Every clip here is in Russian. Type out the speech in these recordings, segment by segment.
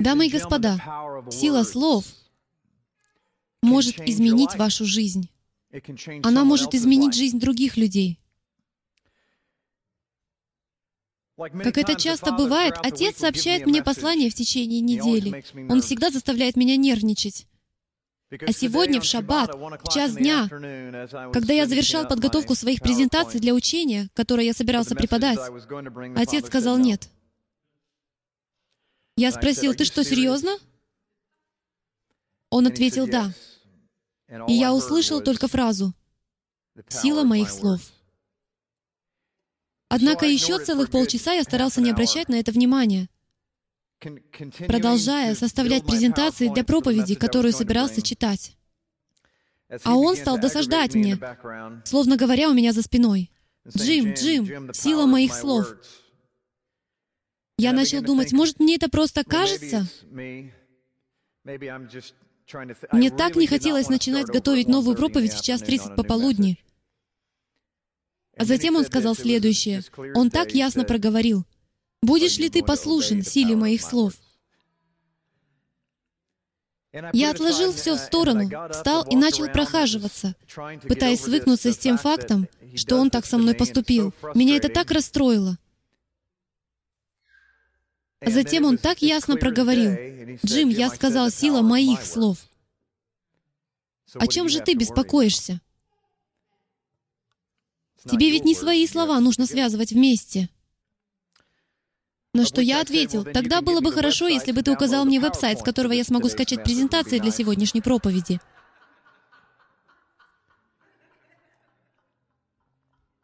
Дамы и господа, сила слов может изменить вашу жизнь. Она может изменить жизнь других людей. Как это часто бывает, отец сообщает мне послание в течение недели. Он всегда заставляет меня нервничать. А сегодня в шаббат, в час дня, когда я завершал подготовку своих презентаций для учения, которое я собирался преподать, отец сказал «нет». Я спросил, «Ты что, серьезно?» Он ответил «да». И я услышал только фразу «сила моих слов». Однако еще целых полчаса я старался не обращать на это внимания, продолжая составлять презентации для проповеди, которую собирался читать. А он стал досаждать мне, словно говоря у меня за спиной. «Джим, Джим, сила моих слов». Я начал думать, может, мне это просто кажется? Мне так не хотелось начинать готовить новую проповедь в час тридцать пополудни. А затем он сказал следующее. Он так ясно проговорил. «Будешь ли ты послушен силе моих слов?» Я отложил все в сторону, встал и начал прохаживаться, пытаясь свыкнуться с тем фактом, что он так со мной поступил. Меня это так расстроило. Затем он так ясно проговорил, «Джим, я сказал, сила моих слов». О чем же ты беспокоишься? Тебе ведь не свои слова нужно связывать вместе. На что я ответил, тогда было бы хорошо, если бы ты указал мне веб-сайт, с которого я смогу скачать презентации для сегодняшней проповеди.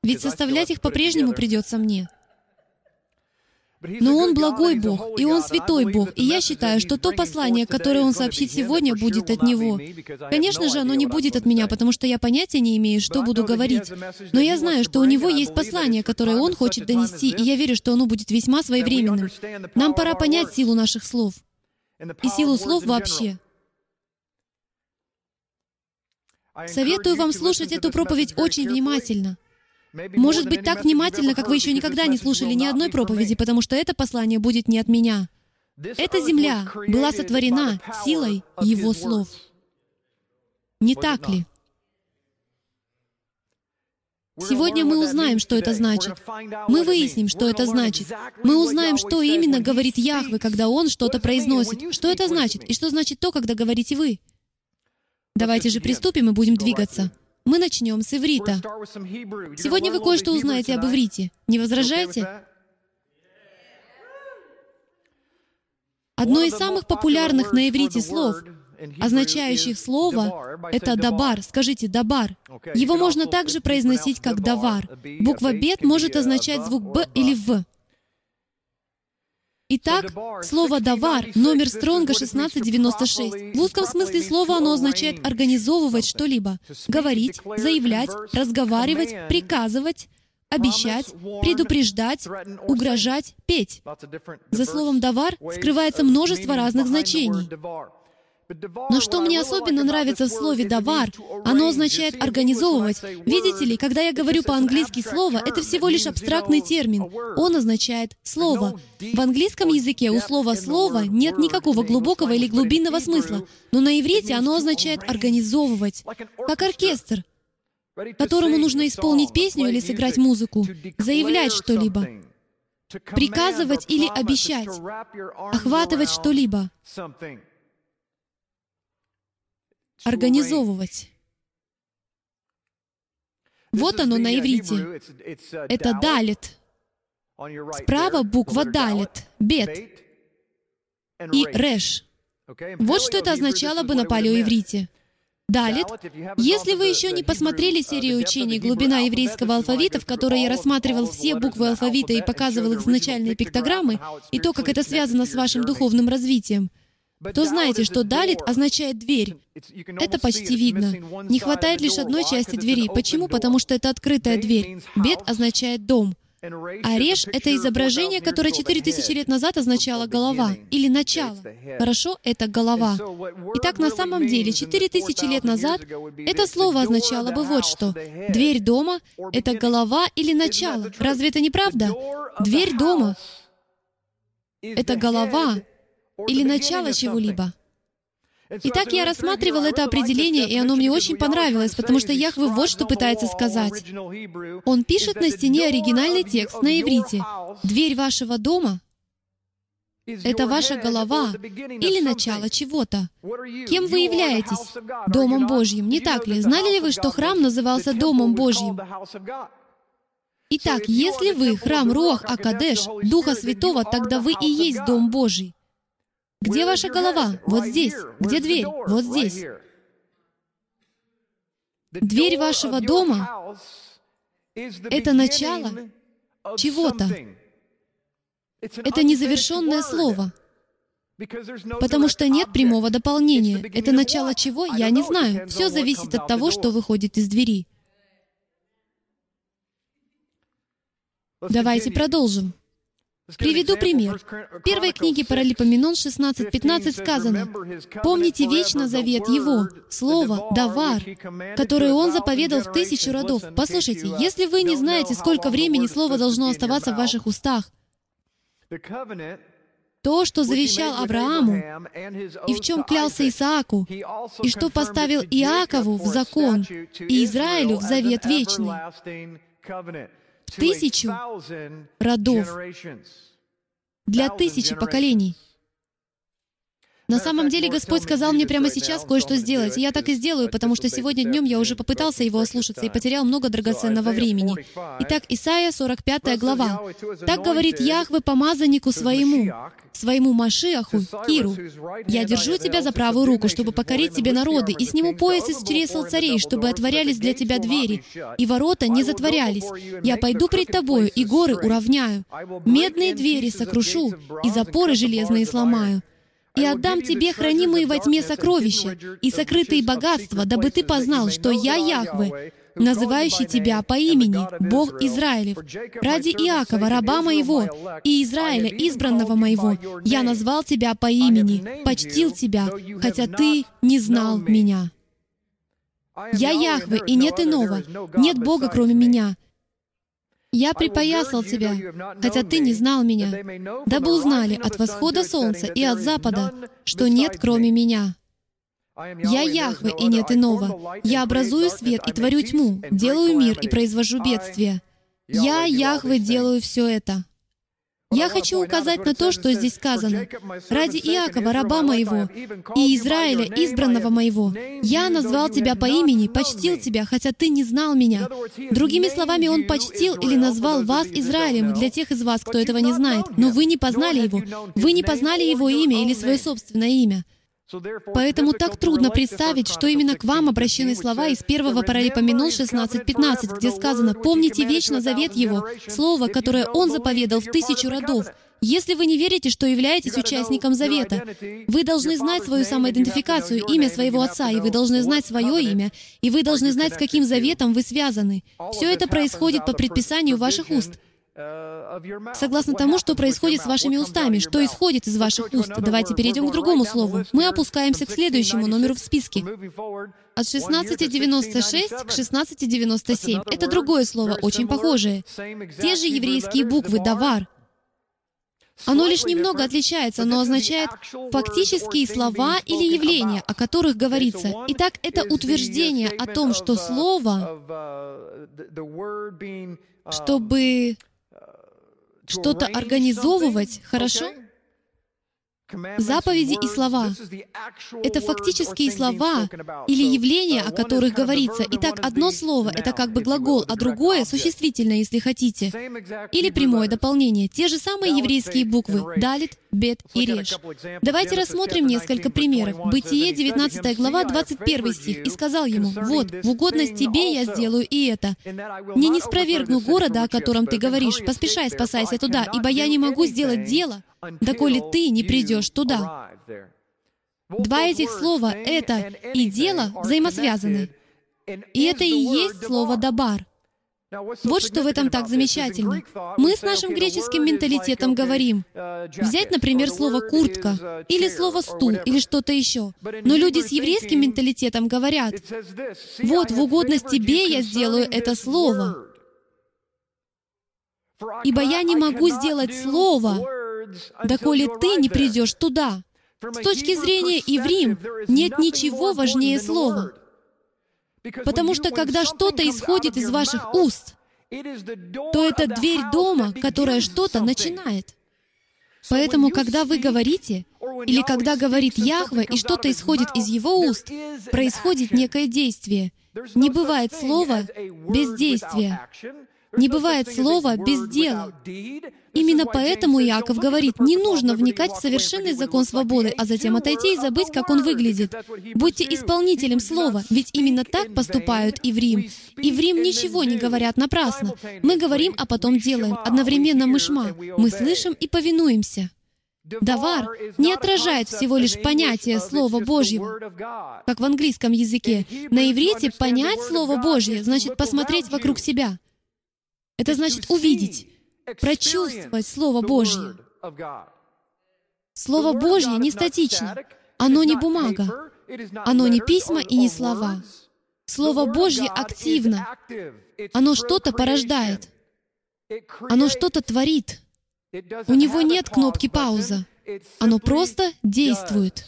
Ведь составлять их по-прежнему придется мне. Но Он благой Бог, и Он святой Бог, и я считаю, что то послание, которое Он сообщит сегодня, будет от Него. Конечно же, оно не будет от меня, потому что я понятия не имею, что буду говорить. Но я знаю, что у Него есть послание, которое Он хочет донести, и я верю, что оно будет весьма своевременным. Нам пора понять силу наших слов и силу слов вообще. Советую вам слушать эту проповедь очень внимательно. Может быть, так внимательно, как вы еще никогда не слушали ни одной проповеди, потому что это послание будет не от меня. Эта земля была сотворена силой Его слов. Не так ли? Сегодня мы узнаем, что это значит. Мы выясним, что это значит. Мы узнаем, что именно говорит Яхве, когда Он что-то произносит. Что это значит? И что значит то, когда говорите вы? Давайте же приступим и будем двигаться. Мы начнем с иврита. Сегодня вы кое-что узнаете об иврите. Не возражаете? Одно из самых популярных на иврите слов, означающих слово, это «дабар». Скажите «дабар». Его можно также произносить как «давар». Буква «бет» может означать звук «б» или «в». Итак, слово «давар» номер Стронга 1696. В узком смысле слова оно означает организовывать что-либо, говорить, заявлять, разговаривать, приказывать, обещать, предупреждать, угрожать, петь. За словом «давар» скрывается множество разных значений. Но что мне особенно нравится в слове «давар», оно означает «организовывать». Видите ли, когда я говорю по-английски слово, это всего лишь абстрактный термин. Он означает «слово». В английском языке у слова «слово» нет никакого глубокого или глубинного смысла, но на иврите оно означает «организовывать», как оркестр, которому нужно исполнить песню или сыграть музыку, заявлять что-либо, приказывать или обещать, охватывать что-либо организовывать. Вот оно на иврите. Это далит. Справа буква далит, бет и реш. Вот что это означало бы на палеоиврите. Далит. Если вы еще не посмотрели серию учений «Глубина еврейского алфавита», в которой я рассматривал все буквы алфавита и показывал их значальные пиктограммы, и то, как это связано с вашим духовным развитием, то знаете, что «далит» означает «дверь». Это почти видно. Не хватает лишь одной части двери. Почему? Потому что это открытая дверь. «Бет» означает «дом». А реш — это изображение, которое 4000 лет назад означало «голова» или «начало». Хорошо? Это «голова». Итак, на самом деле, 4000 лет назад это слово означало бы вот что. Дверь дома — это голова или начало. Разве это не правда? Дверь дома — это голова, или начало чего-либо. Итак, я рассматривал это определение, и оно мне очень понравилось, потому что Яхве вот что пытается сказать. Он пишет на стене оригинальный текст на иврите. «Дверь вашего дома — это ваша голова или начало чего-то. Кем вы являетесь? Домом Божьим, не так ли? Знали ли вы, что храм назывался Домом Божьим? Итак, если вы храм Руах Акадеш, Духа Святого, тогда вы и есть Дом Божий. Где ваша голова? Вот здесь. Где дверь? Вот здесь. Дверь вашего дома — это начало чего-то. Это незавершенное слово. Потому что нет прямого дополнения. Это начало чего, я не знаю. Все зависит от того, что выходит из двери. Давайте продолжим. Приведу пример. В первой книге Паралипоменон 16.15 сказано, «Помните вечно завет Его, Слово, Давар, которое Он заповедал в тысячу родов». Послушайте, если вы не знаете, сколько времени Слово должно оставаться в ваших устах, то, что завещал Аврааму, и в чем клялся Исааку, и что поставил Иакову в закон, и Израилю в завет вечный, тысячу родов. Для тысячи поколений. На самом деле Господь сказал мне прямо сейчас кое-что сделать, и я так и сделаю, потому что сегодня днем я уже попытался его ослушаться и потерял много драгоценного времени. Итак, Исайя 45 глава. «Так говорит Яхве помазаннику своему, своему Машиаху, Киру, «Я держу тебя за правую руку, чтобы покорить тебе народы, и сниму пояс из чресел царей, чтобы отворялись для тебя двери, и ворота не затворялись. Я пойду пред тобою, и горы уравняю. Медные двери сокрушу, и запоры железные сломаю и отдам тебе хранимые во тьме сокровища и сокрытые богатства, дабы ты познал, что я Яхве, называющий тебя по имени, Бог Израилев. Ради Иакова, раба моего, и Израиля, избранного моего, я назвал тебя по имени, почтил тебя, хотя ты не знал меня. Я Яхве, и нет иного, нет Бога, кроме меня. Я припоясал тебя, хотя ты не знал меня, дабы узнали от восхода солнца и от запада, что нет кроме меня. Я Яхве, и нет иного. Я образую свет и творю тьму, делаю мир и произвожу бедствие. Я, Яхве, делаю все это. Я хочу указать на то, что здесь сказано. «Ради Иакова, раба моего, и Израиля, избранного моего, я назвал тебя по имени, почтил тебя, хотя ты не знал меня». Другими словами, Он почтил или назвал вас Израилем, для тех из вас, кто этого не знает. Но вы не познали Его. Вы не познали Его имя или свое собственное имя. Поэтому так трудно представить, что именно к вам обращены слова из первого Паралипоменон 16.15, где сказано «Помните вечно завет Его, слово, которое Он заповедал в тысячу родов». Если вы не верите, что являетесь участником завета, вы должны знать свою самоидентификацию, имя своего отца, и вы должны знать свое имя, и вы должны знать, с каким заветом вы связаны. Все это происходит по предписанию ваших уст — Согласно тому, что происходит с вашими устами, что исходит из ваших уст. Давайте перейдем к другому слову. Мы опускаемся к следующему номеру в списке. От 1696 к 1697. Это другое слово, очень похожее. Те же еврейские буквы «давар». Оно лишь немного отличается, но означает фактические слова или явления, о которых говорится. Итак, это утверждение о том, что слово, чтобы что-то организовывать, хорошо? Заповеди и слова — это фактические слова или явления, о которых говорится. Итак, одно слово — это как бы глагол, а другое — существительное, если хотите. Или прямое дополнение. Те же самые еврейские буквы — далит, бет и реш. Давайте рассмотрим несколько примеров. Бытие, 19 глава, 21 стих. «И сказал ему, вот, в угодность тебе я сделаю и это. Не не спровергну города, о котором ты говоришь. Поспешай, спасайся туда, ибо я не могу сделать дело, доколе ты не придешь туда. Два этих слова «это» и «дело» взаимосвязаны. И это и есть слово «дабар». Вот что в этом так замечательно. Мы с нашим греческим менталитетом говорим, взять, например, слово «куртка» или слово «стул» или что-то еще. Но люди с еврейским менталитетом говорят, вот в угодность тебе я сделаю это слово. Ибо я не могу сделать слово, доколе ты не придешь туда. С точки зрения Иврим нет ничего важнее слова. Потому что когда что-то исходит из ваших уст, то это дверь дома, которая что-то начинает. Поэтому, когда вы говорите, или когда говорит Яхве, и что-то исходит из его уст, происходит некое действие. Не бывает слова без действия. Не бывает слова без дела. Именно поэтому Иаков говорит, не нужно вникать в совершенный закон свободы, а затем отойти и забыть, как он выглядит. Будьте исполнителем слова, ведь именно так поступают и в Рим. И в Рим ничего не говорят напрасно. Мы говорим, а потом делаем. Одновременно мы шма. Мы слышим и повинуемся. Давар не отражает всего лишь понятие Слова Божьего, как в английском языке. На иврите понять Слово Божье значит посмотреть вокруг себя — это значит увидеть, прочувствовать Слово Божье. Слово Божье не статично. Оно не бумага. Оно не письма и не слова. Слово Божье активно. Оно что-то порождает. Оно что-то творит. У него нет кнопки пауза. Оно просто действует.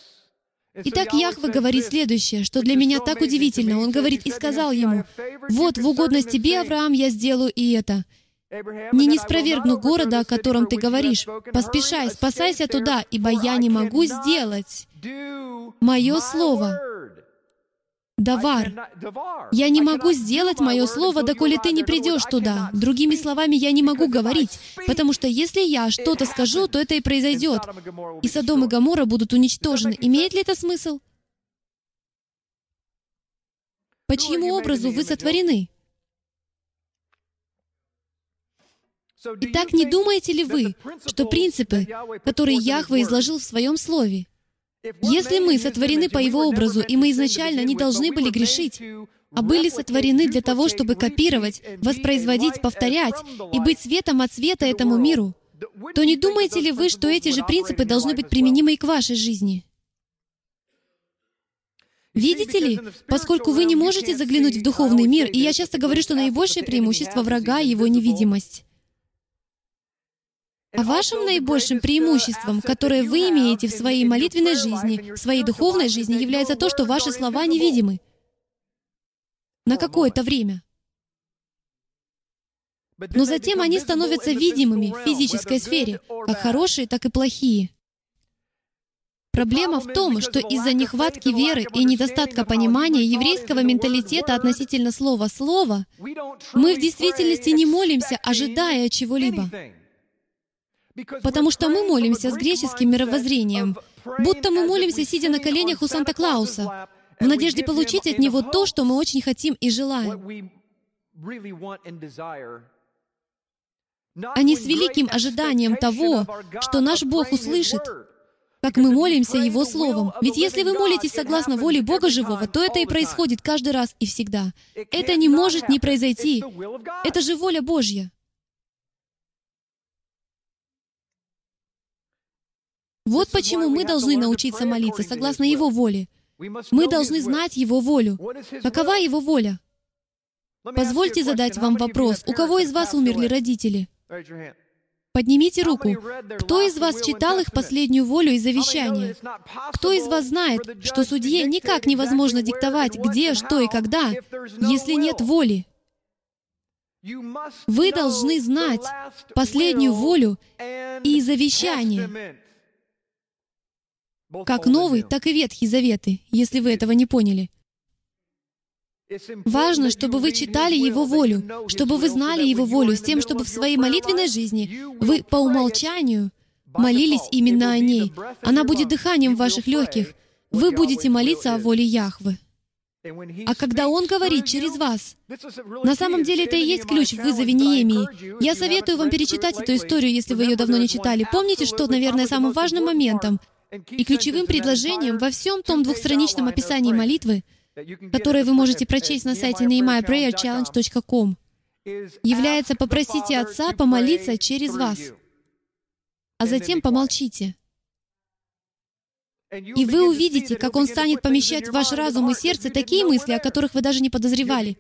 Итак, Яхве говорит следующее, что для меня так удивительно. Он говорит, и сказал ему, «Вот, в угодность тебе, Авраам, я сделаю и это. Не не спровергну города, о котором ты говоришь. Поспешай, спасайся туда, ибо я не могу сделать мое слово, Давар. Я не могу сделать мое слово, доколе ты не придешь туда. Другими словами, я не могу говорить, потому что если я что-то скажу, то это и произойдет. И Содом и Гамора будут уничтожены. Имеет ли это смысл? По чьему образу вы сотворены? Итак, не думаете ли вы, что принципы, которые Яхве изложил в своем слове, если мы сотворены по Его образу, и мы изначально не должны были грешить, а были сотворены для того, чтобы копировать, воспроизводить, повторять и быть светом от света этому миру, то не думаете ли вы, что эти же принципы должны быть применимы и к вашей жизни? Видите ли, поскольку вы не можете заглянуть в духовный мир, и я часто говорю, что наибольшее преимущество врага — его невидимость. А вашим наибольшим преимуществом, которое вы имеете в своей молитвенной жизни, в своей духовной жизни, является то, что ваши слова невидимы. На какое-то время. Но затем они становятся видимыми в физической сфере, как хорошие, так и плохие. Проблема в том, что из-за нехватки веры и недостатка понимания еврейского менталитета относительно слова «слово», мы в действительности не молимся, ожидая чего-либо. Потому что мы молимся с греческим мировоззрением, будто мы молимся, сидя на коленях у Санта-Клауса, в надежде получить от него то, что мы очень хотим и желаем. А не с великим ожиданием того, что наш Бог услышит, как мы молимся Его Словом. Ведь если вы молитесь согласно воле Бога Живого, то это и происходит каждый раз и всегда. Это не может не произойти. Это же воля Божья. Вот почему мы должны научиться молиться согласно Его воле. Мы должны знать Его волю. Какова Его воля? Позвольте задать вам вопрос. У кого из вас умерли родители? Поднимите руку. Кто из вас читал их последнюю волю и завещание? Кто из вас знает, что судье никак невозможно диктовать, где, что и когда, если нет воли? Вы должны знать последнюю волю и завещание как Новый, так и Ветхий Заветы, если вы этого не поняли. Важно, чтобы вы читали Его волю, чтобы вы знали Его волю, с тем, чтобы в своей молитвенной жизни вы по умолчанию молились именно о ней. Она будет дыханием в ваших легких. Вы будете молиться о воле Яхвы. А когда Он говорит через вас, на самом деле это и есть ключ в вызове Неемии. Я советую вам перечитать эту историю, если вы ее давно не читали. Помните, что, наверное, самым важным моментом и ключевым предложением во всем том двухстраничном описании молитвы, которое вы можете прочесть на сайте nehemiahprayerchallenge.com, является «Попросите Отца помолиться через вас, а затем помолчите». И вы увидите, как Он станет помещать в ваш разум и сердце такие мысли, о которых вы даже не подозревали.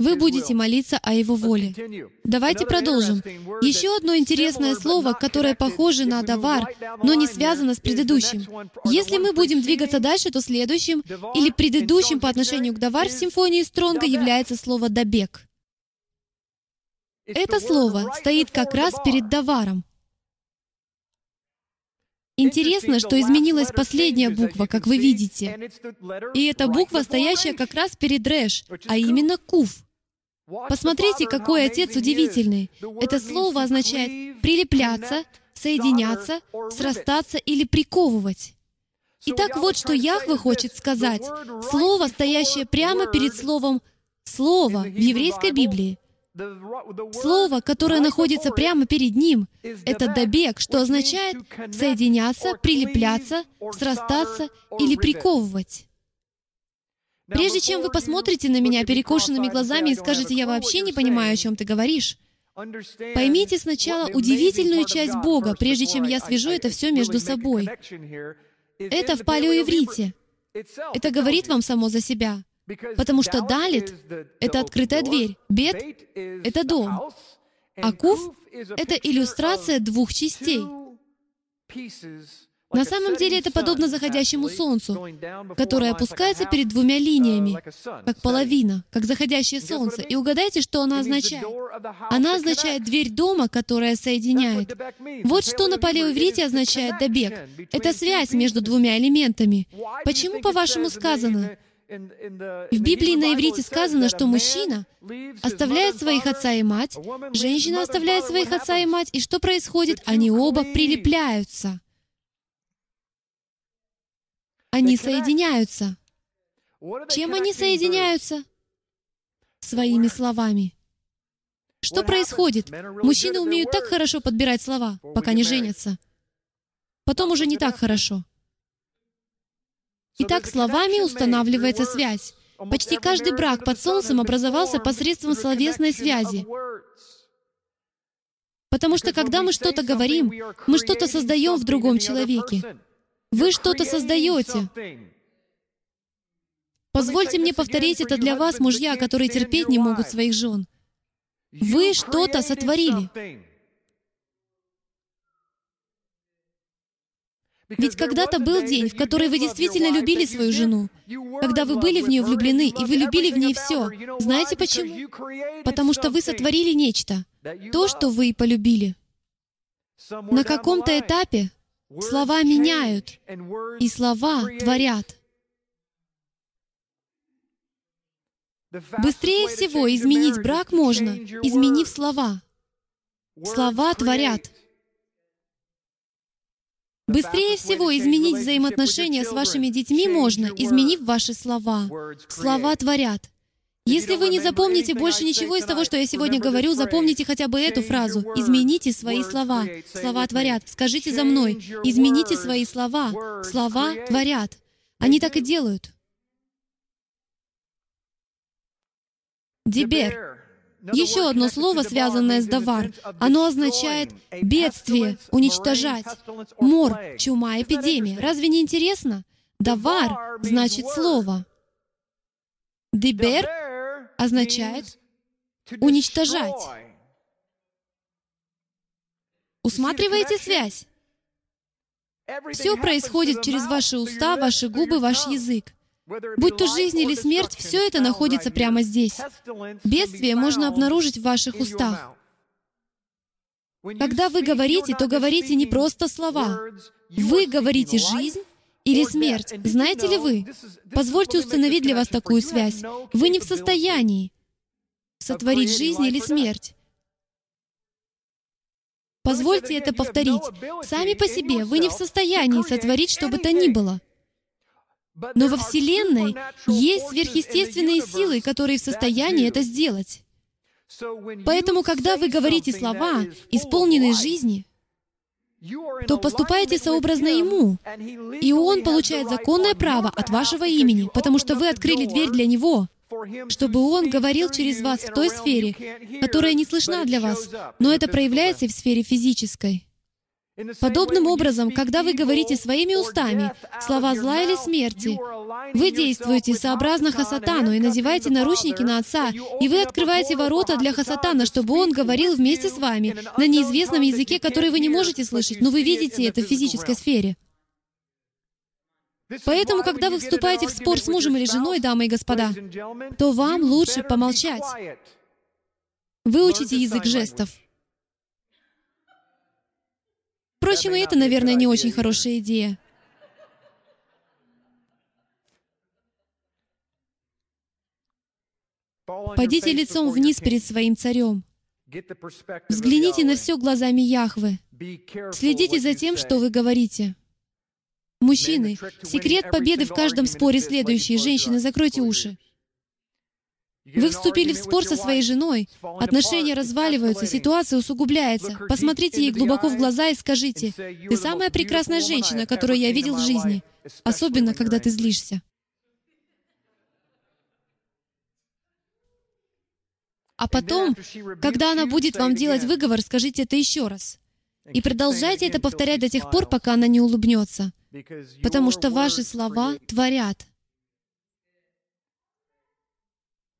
Вы будете молиться о Его воле. Давайте продолжим. Еще одно интересное слово, которое похоже на «давар», но не связано с предыдущим. Если мы будем двигаться дальше, то следующим или предыдущим по отношению к «давар» в симфонии Стронга является слово «добег». Это слово стоит как раз перед «даваром». Интересно, что изменилась последняя буква, как вы видите. И эта буква, стоящая как раз перед «рэш», а именно «кув». Посмотрите, какой отец удивительный. Это слово означает прилепляться, соединяться, срастаться или приковывать. Итак, вот что Яхве хочет сказать. Слово, стоящее прямо перед словом «слово» в еврейской Библии. Слово, которое находится прямо перед ним, это «добег», что означает соединяться, прилепляться, срастаться или приковывать. Прежде чем вы посмотрите на меня перекошенными глазами и скажете, «Я вообще не понимаю, о чем ты говоришь», поймите сначала удивительную часть Бога, прежде чем я свяжу это все между собой. Это в палеоиврите. Это говорит вам само за себя. Потому что Далит — это открытая дверь, Бет — это дом, а Куф — это иллюстрация двух частей. На самом деле это подобно заходящему солнцу, которое опускается перед двумя линиями, как половина, как заходящее солнце. И угадайте, что она означает. Она означает дверь дома, которая соединяет. Вот что на палеоиврите означает «добег». Это связь между двумя элементами. Почему, по-вашему, сказано, в Библии на иврите сказано, что мужчина оставляет своих отца и мать, женщина оставляет своих отца и мать, и что происходит? Они оба прилепляются. Они соединяются. Чем они соединяются? Своими словами. Что происходит? Мужчины умеют так хорошо подбирать слова, пока не женятся. Потом уже не так хорошо. Итак, словами устанавливается связь. Почти каждый брак под солнцем образовался посредством словесной связи. Потому что когда мы что-то говорим, мы что-то создаем в другом человеке. Вы что-то создаете. Позвольте мне повторить это для вас, мужья, которые терпеть не могут своих жен. Вы что-то сотворили. Ведь когда-то был день, в который вы действительно любили свою жену, когда вы были в нее влюблены, и вы любили в ней все. Знаете почему? Потому что вы сотворили нечто, то, что вы полюбили. На каком-то этапе Слова меняют, и слова творят. Быстрее всего изменить брак можно, изменив слова. Слова творят. Быстрее всего изменить взаимоотношения с вашими детьми можно, изменив ваши слова. Слова творят. Если вы не запомните больше ничего из того, что я сегодня говорю, запомните хотя бы эту фразу. Измените свои слова. Слова творят. Скажите за мной. Измените свои слова. Слова творят. Они так и делают. Дебер. Еще одно слово, связанное с давар. Оно означает бедствие, уничтожать. Мор, чума, эпидемия. Разве не интересно? Давар значит слово. Дебер означает уничтожать. Усматриваете связь? Все происходит через ваши уста, ваши губы, ваш язык. Будь то жизнь или смерть, все это находится прямо здесь. Бедствие можно обнаружить в ваших устах. Когда вы говорите, то говорите не просто слова. Вы говорите жизнь или смерть. Знаете ли вы? Позвольте установить для вас такую связь. Вы не в состоянии сотворить жизнь или смерть. Позвольте это повторить. Сами по себе вы не в состоянии сотворить что бы то ни было. Но во Вселенной есть сверхъестественные силы, которые в состоянии это сделать. Поэтому, когда вы говорите слова, исполненные жизни, то поступаете сообразно Ему, и Он получает законное право от вашего имени, потому что вы открыли дверь для Него, чтобы Он говорил через вас в той сфере, которая не слышна для вас, но это проявляется в сфере физической. Подобным образом, когда вы говорите своими устами слова зла или смерти, вы действуете сообразно Хасатану и надеваете наручники на Отца, и вы открываете ворота для Хасатана, чтобы Он говорил вместе с вами на неизвестном языке, который вы не можете слышать, но вы видите это в физической сфере. Поэтому, когда вы вступаете в спор с мужем или женой, дамы и господа, то вам лучше помолчать. Выучите язык жестов. Впрочем, и это, наверное, не очень хорошая идея. Пойдите лицом вниз перед своим царем. Взгляните на все глазами Яхвы. Следите за тем, что вы говорите. Мужчины, секрет победы в каждом споре следующий. Женщины, закройте уши. Вы вступили в спор со своей женой, отношения разваливаются, ситуация усугубляется. Посмотрите ей глубоко в глаза и скажите, «Ты самая прекрасная женщина, которую я видел в жизни, особенно когда ты злишься». А потом, когда она будет вам делать выговор, скажите это еще раз. И продолжайте это повторять до тех пор, пока она не улыбнется. Потому что ваши слова творят.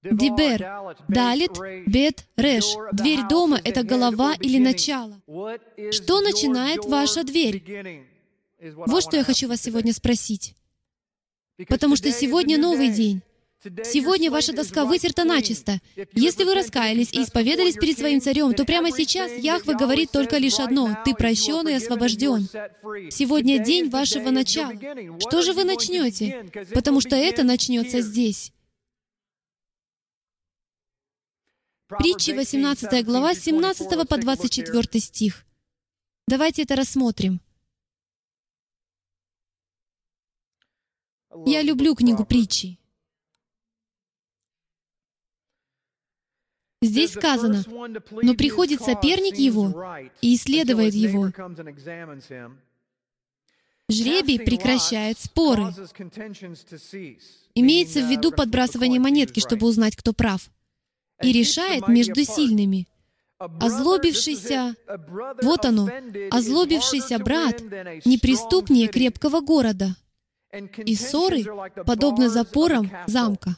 Дибер, Далит, Бет, Реш. Дверь дома — это голова или начало. Что начинает ваша дверь? Вот что я хочу вас сегодня спросить. Потому что сегодня новый день. Сегодня ваша доска вытерта начисто. Если вы раскаялись и исповедались перед своим царем, то прямо сейчас Яхве говорит только лишь одно — ты прощен и освобожден. Сегодня день вашего начала. Что же вы начнете? Потому что это начнется здесь. Притчи, 18 глава, 17 по 24 стих. Давайте это рассмотрим. Я люблю книгу притчи. Здесь сказано, но приходит соперник его и исследует его. Жребий прекращает споры. Имеется в виду подбрасывание монетки, чтобы узнать, кто прав и решает между сильными. Озлобившийся, вот оно, озлобившийся брат неприступнее крепкого города, и ссоры подобны запорам замка.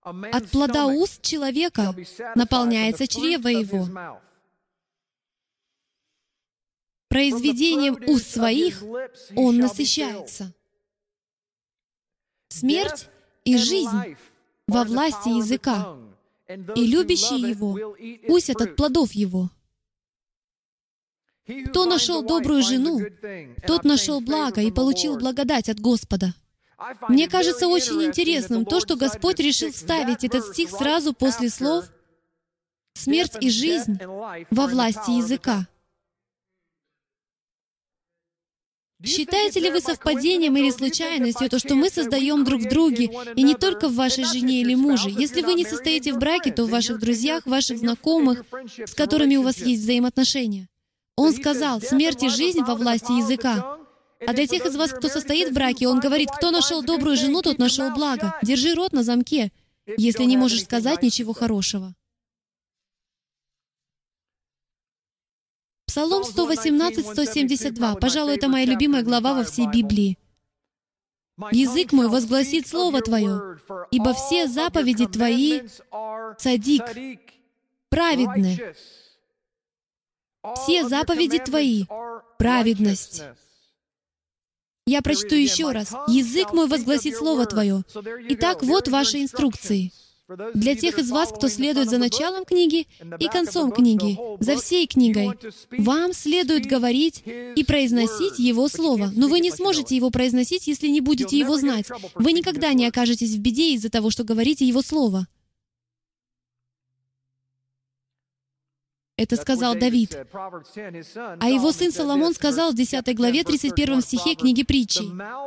От плода уст человека наполняется чрево его. Произведением уст своих он насыщается. Смерть и жизнь во власти языка, и любящие его укусят от плодов его. Кто нашел добрую жену, тот нашел благо и получил благодать от Господа. Мне кажется очень интересным то, что Господь решил вставить этот стих сразу после слов «смерть и жизнь во власти языка». Считаете ли вы совпадением или случайностью то, что мы создаем друг в друге, и не только в вашей жене или муже? Если вы не состоите в браке, то в ваших друзьях, ваших знакомых, с которыми у вас есть взаимоотношения. Он сказал, смерть и жизнь во власти языка. А для тех из вас, кто состоит в браке, он говорит, кто нашел добрую жену, тот нашел благо. Держи рот на замке, если не можешь сказать ничего хорошего. Псалом 118-172. Пожалуй, это моя любимая глава во всей Библии. «Язык мой возгласит Слово Твое, ибо все заповеди Твои — садик, праведны. Все заповеди Твои — праведность». Я прочту еще раз. «Язык мой возгласит Слово Твое». Итак, вот ваши инструкции — для тех из вас, кто следует за началом книги и концом книги, за всей книгой, вам следует говорить и произносить Его Слово. Но вы не сможете его произносить, если не будете его знать. Вы никогда не окажетесь в беде из-за того, что говорите Его Слово. Это сказал Давид. А его сын Соломон сказал в 10 главе 31 стихе книги притчи.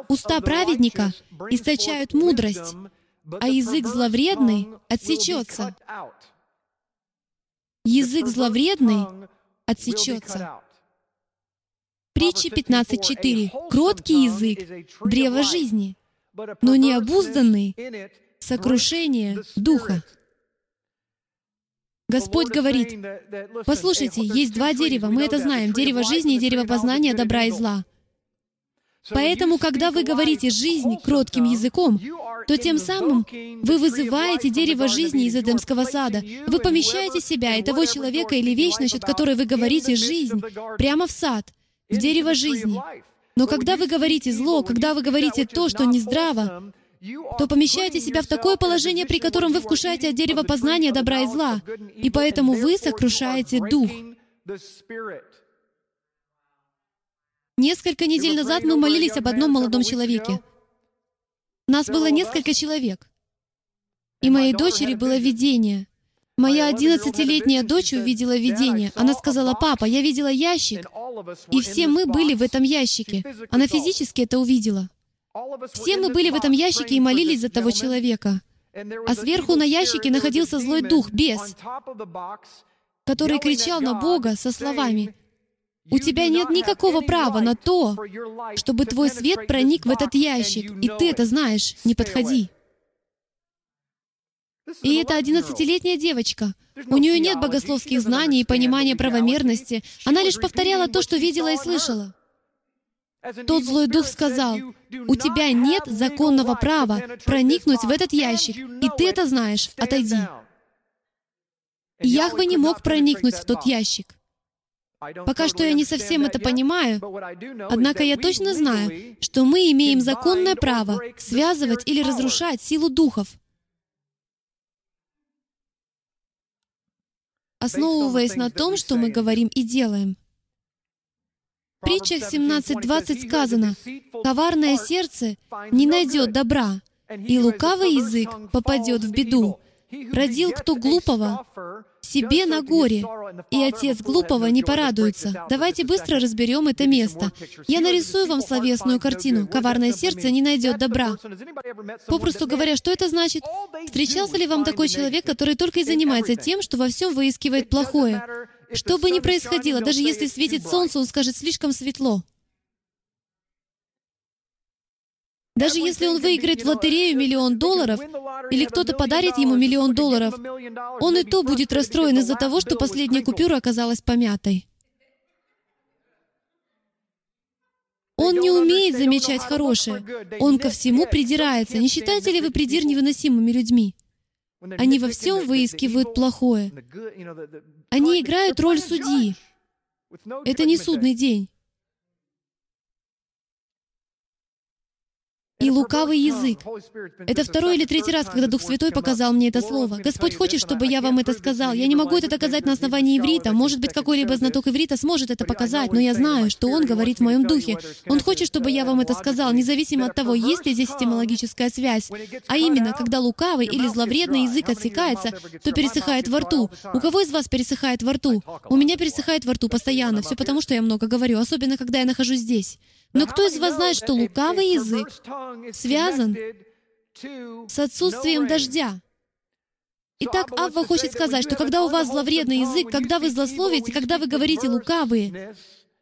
«Уста праведника источают мудрость, а язык зловредный отсечется. Язык зловредный отсечется. Притча 15.4. Кроткий язык — древо жизни, но необузданный — сокрушение духа. Господь говорит, послушайте, есть два дерева, мы это знаем, дерево жизни и дерево познания добра и зла. Поэтому, когда вы говорите «жизнь» кротким языком, то тем самым вы вызываете дерево жизни из Эдемского сада. Вы помещаете себя и того человека или вещь, насчет которой вы говорите «жизнь», прямо в сад, в дерево жизни. Но когда вы говорите зло, когда вы говорите то, что не здраво, то помещаете себя в такое положение, при котором вы вкушаете от дерева познания добра и зла, и поэтому вы сокрушаете дух. Несколько недель назад мы молились об одном молодом человеке. Нас было несколько человек. И моей дочери было видение. Моя одиннадцатилетняя дочь увидела видение. Она сказала, «Папа, я видела ящик, и все мы были в этом ящике». Она физически это увидела. Все мы были в этом ящике и молились за того человека. А сверху на ящике находился злой дух, бес, который кричал на Бога со словами, у тебя нет никакого права на то, чтобы твой свет проник в этот ящик, и ты это знаешь. Не подходи. И это одиннадцатилетняя девочка. У нее нет богословских знаний и понимания правомерности. Она лишь повторяла то, что видела и слышала. Тот злой дух сказал, «У тебя нет законного права проникнуть в этот ящик, и ты это знаешь. Отойди». Яхве не мог проникнуть в тот ящик. Пока что я не совсем это понимаю, однако я точно знаю, что мы имеем законное право связывать или разрушать силу духов, основываясь на том, что мы говорим и делаем. В притчах 17.20 сказано, «Коварное сердце не найдет добра, и лукавый язык попадет в беду. Родил кто глупого, себе на горе, и отец глупого не порадуется. Давайте быстро разберем это место. Я нарисую вам словесную картину. Коварное сердце не найдет добра. Попросту говоря, что это значит? Встречался ли вам такой человек, который только и занимается тем, что во всем выискивает плохое? Что бы ни происходило, даже если светит солнце, он скажет «слишком светло». Даже если он выиграет в лотерею миллион долларов, или кто-то подарит ему миллион долларов, он и то будет расстроен из-за того, что последняя купюра оказалась помятой. Он не умеет замечать хорошее. Он ко всему придирается. Не считаете ли вы придир невыносимыми людьми? Они во всем выискивают плохое. Они играют роль судьи. Это не судный день. И лукавый язык. Это второй или третий раз, когда Дух Святой показал мне это слово. Господь хочет, чтобы я вам это сказал. Я не могу это доказать на основании иврита. Может быть, какой-либо знаток иврита сможет это показать, но я знаю, что Он говорит в моем духе. Он хочет, чтобы я вам это сказал, независимо от того, есть ли здесь этимологическая связь. А именно, когда лукавый или зловредный язык отсекается, то пересыхает во рту. У кого из вас пересыхает во рту? У меня пересыхает во рту постоянно. Все потому, что я много говорю, особенно когда я нахожусь здесь. Но кто из вас знает, что лукавый язык связан с отсутствием дождя? Итак, Авва хочет сказать, что когда у вас зловредный язык, когда вы злословите, когда вы говорите лукавые,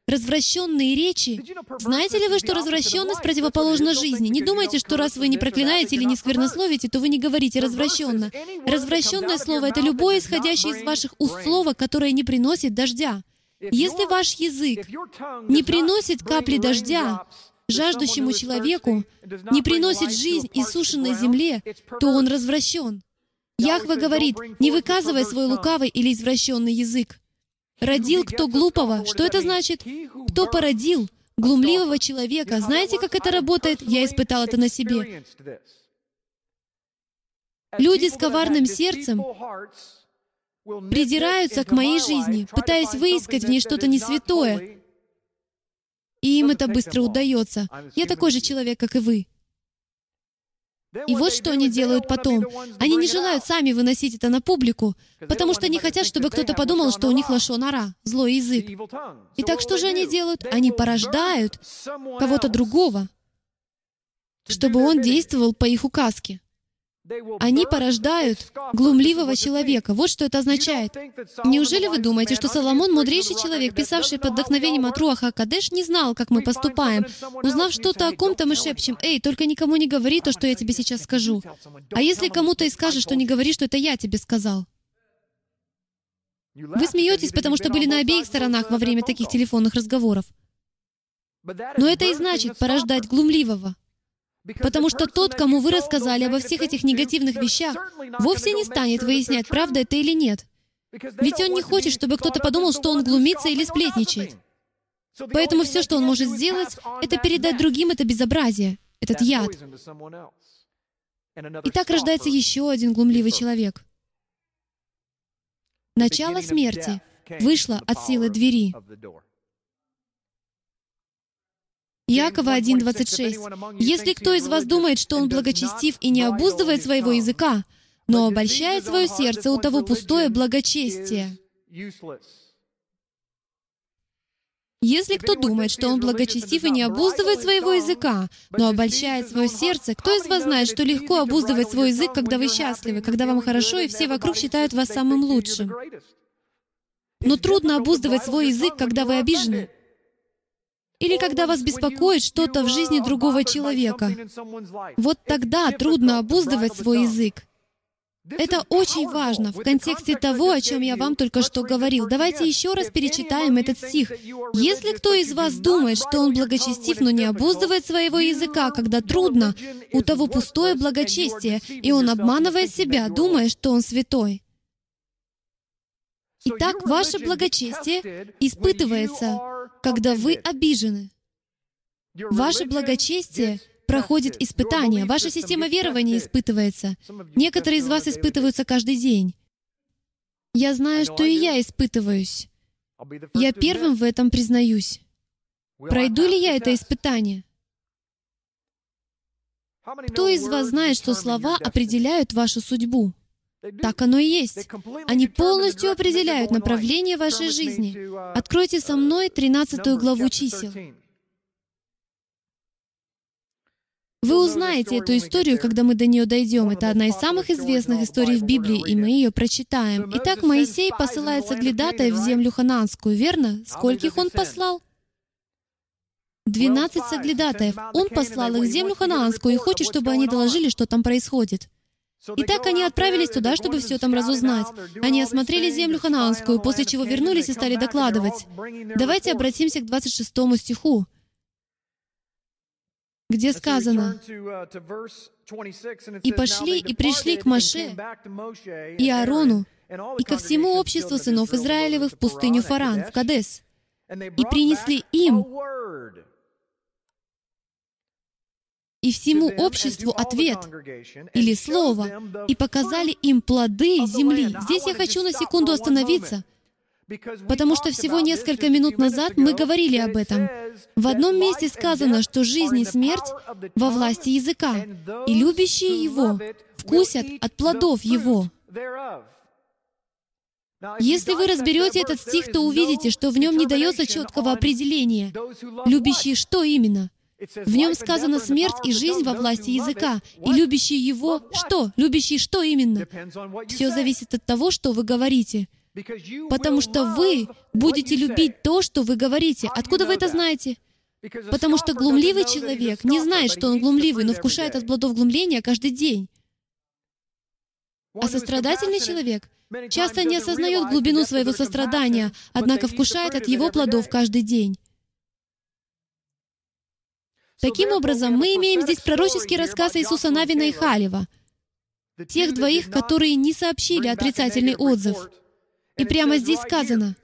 развращенные речи, знаете ли вы, что развращенность противоположна жизни? Не думайте, что раз вы не проклинаете или не сквернословите, то вы не говорите развращенно. Развращенное слово — это любое исходящее из ваших уст слово, которое не приносит дождя. Если ваш язык не приносит капли дождя жаждущему человеку, не приносит жизнь иссушенной земле, то он развращен. Яхве говорит, не выказывай свой лукавый или извращенный язык. Родил кто глупого? Что это значит? Кто породил глумливого человека? Знаете, как это работает? Я испытал это на себе. Люди с коварным сердцем придираются к моей жизни, пытаясь выискать в ней что-то несвятое. И им это быстро удается. Я такой же человек, как и вы. И вот что они делают потом. Они не желают сами выносить это на публику, потому что не хотят, чтобы кто-то подумал, что у них лошонара, злой язык. И так что же они делают? Они порождают кого-то другого, чтобы он действовал по их указке. Они порождают глумливого человека. Вот что это означает. Неужели вы думаете, что Соломон, мудрейший человек, писавший под вдохновением от Руаха Кадеш, не знал, как мы поступаем? Узнав что-то о ком-то, мы шепчем, «Эй, только никому не говори то, что я тебе сейчас скажу». А если кому-то и скажешь, что не говори, что это я тебе сказал? Вы смеетесь, потому что были на обеих сторонах во время таких телефонных разговоров. Но это и значит порождать глумливого. Потому что тот, кому вы рассказали обо всех этих негативных вещах, вовсе не станет выяснять, правда это или нет. Ведь он не хочет, чтобы кто-то подумал, что он глумится или сплетничает. Поэтому все, что он может сделать, это передать другим это безобразие, этот яд. И так рождается еще один глумливый человек. Начало смерти вышло от силы двери. Якова 1.26. «Если кто из вас думает, что он благочестив и не обуздывает своего языка, но обольщает свое сердце, у того пустое благочестие». Если кто думает, что он благочестив и не обуздывает своего языка, но обольщает свое сердце, кто из вас знает, что легко обуздывать свой язык, когда вы счастливы, когда вам хорошо, и все вокруг считают вас самым лучшим? Но трудно обуздывать свой язык, когда вы обижены. Или когда вас беспокоит что-то в жизни другого человека. Вот тогда трудно обуздывать свой язык. Это очень важно в контексте того, о чем я вам только что говорил. Давайте еще раз перечитаем этот стих. «Если кто из вас думает, что он благочестив, но не обуздывает своего языка, когда трудно, у того пустое благочестие, и он обманывает себя, думая, что он святой». Итак, ваше благочестие испытывается, когда вы обижены. Ваше благочестие проходит испытание. Ваша система верования испытывается. Некоторые из вас испытываются каждый день. Я знаю, что и я испытываюсь. Я первым в этом признаюсь. Пройду ли я это испытание? Кто из вас знает, что слова определяют вашу судьбу? Так оно и есть. Они полностью определяют направление вашей жизни. Откройте со мной 13 главу чисел. Вы узнаете эту историю, когда мы до нее дойдем. Это одна из самых известных историй в Библии, и мы ее прочитаем. Итак, Моисей посылает соглядатая в землю хананскую, верно? Скольких он послал? Двенадцать соглядатаев. Он послал их в землю ханаанскую и хочет, чтобы они доложили, что там происходит. Итак, они отправились туда, чтобы все там разузнать. Они осмотрели землю ханаанскую, после чего вернулись и стали докладывать. Давайте обратимся к 26 стиху где сказано, «И пошли и пришли к Маше и Аарону и ко всему обществу сынов Израилевых в пустыню Фаран, в Кадес, и принесли им и всему обществу ответ или слово, и показали им плоды земли. Здесь я хочу на секунду остановиться — Потому что всего несколько минут назад мы говорили об этом. В одном месте сказано, что жизнь и смерть во власти языка, и любящие его вкусят от плодов его. Если вы разберете этот стих, то увидите, что в нем не дается четкого определения. Любящие что именно? В нем сказано смерть и жизнь во власти языка. И любящие его что? Любящие что именно? Все зависит от того, что вы говорите. Потому что вы будете любить то, что вы говорите. Откуда вы это знаете? Потому что глумливый человек не знает, что он глумливый, но вкушает от плодов глумления каждый день. А сострадательный человек часто не осознает глубину своего сострадания, однако вкушает от его плодов каждый день. Таким образом, мы имеем здесь пророческий рассказ Иисуса Навина и Халева, тех двоих, которые не сообщили отрицательный отзыв. И прямо здесь сказано,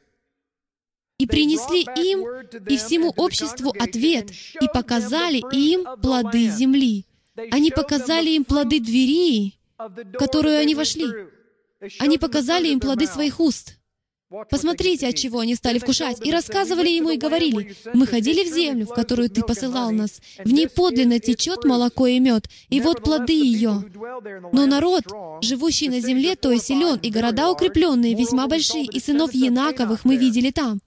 «И принесли им и всему обществу ответ, и показали им плоды земли». Они показали им плоды двери, в которую они вошли. Они показали им плоды своих уст. Посмотрите, от чего они стали вкушать. И рассказывали ему и говорили, «Мы ходили в землю, в которую ты посылал нас. В ней подлинно течет молоко и мед, и вот плоды ее». Но народ, живущий на земле, то и силен, и города укрепленные, весьма большие, и сынов Янаковых мы видели там.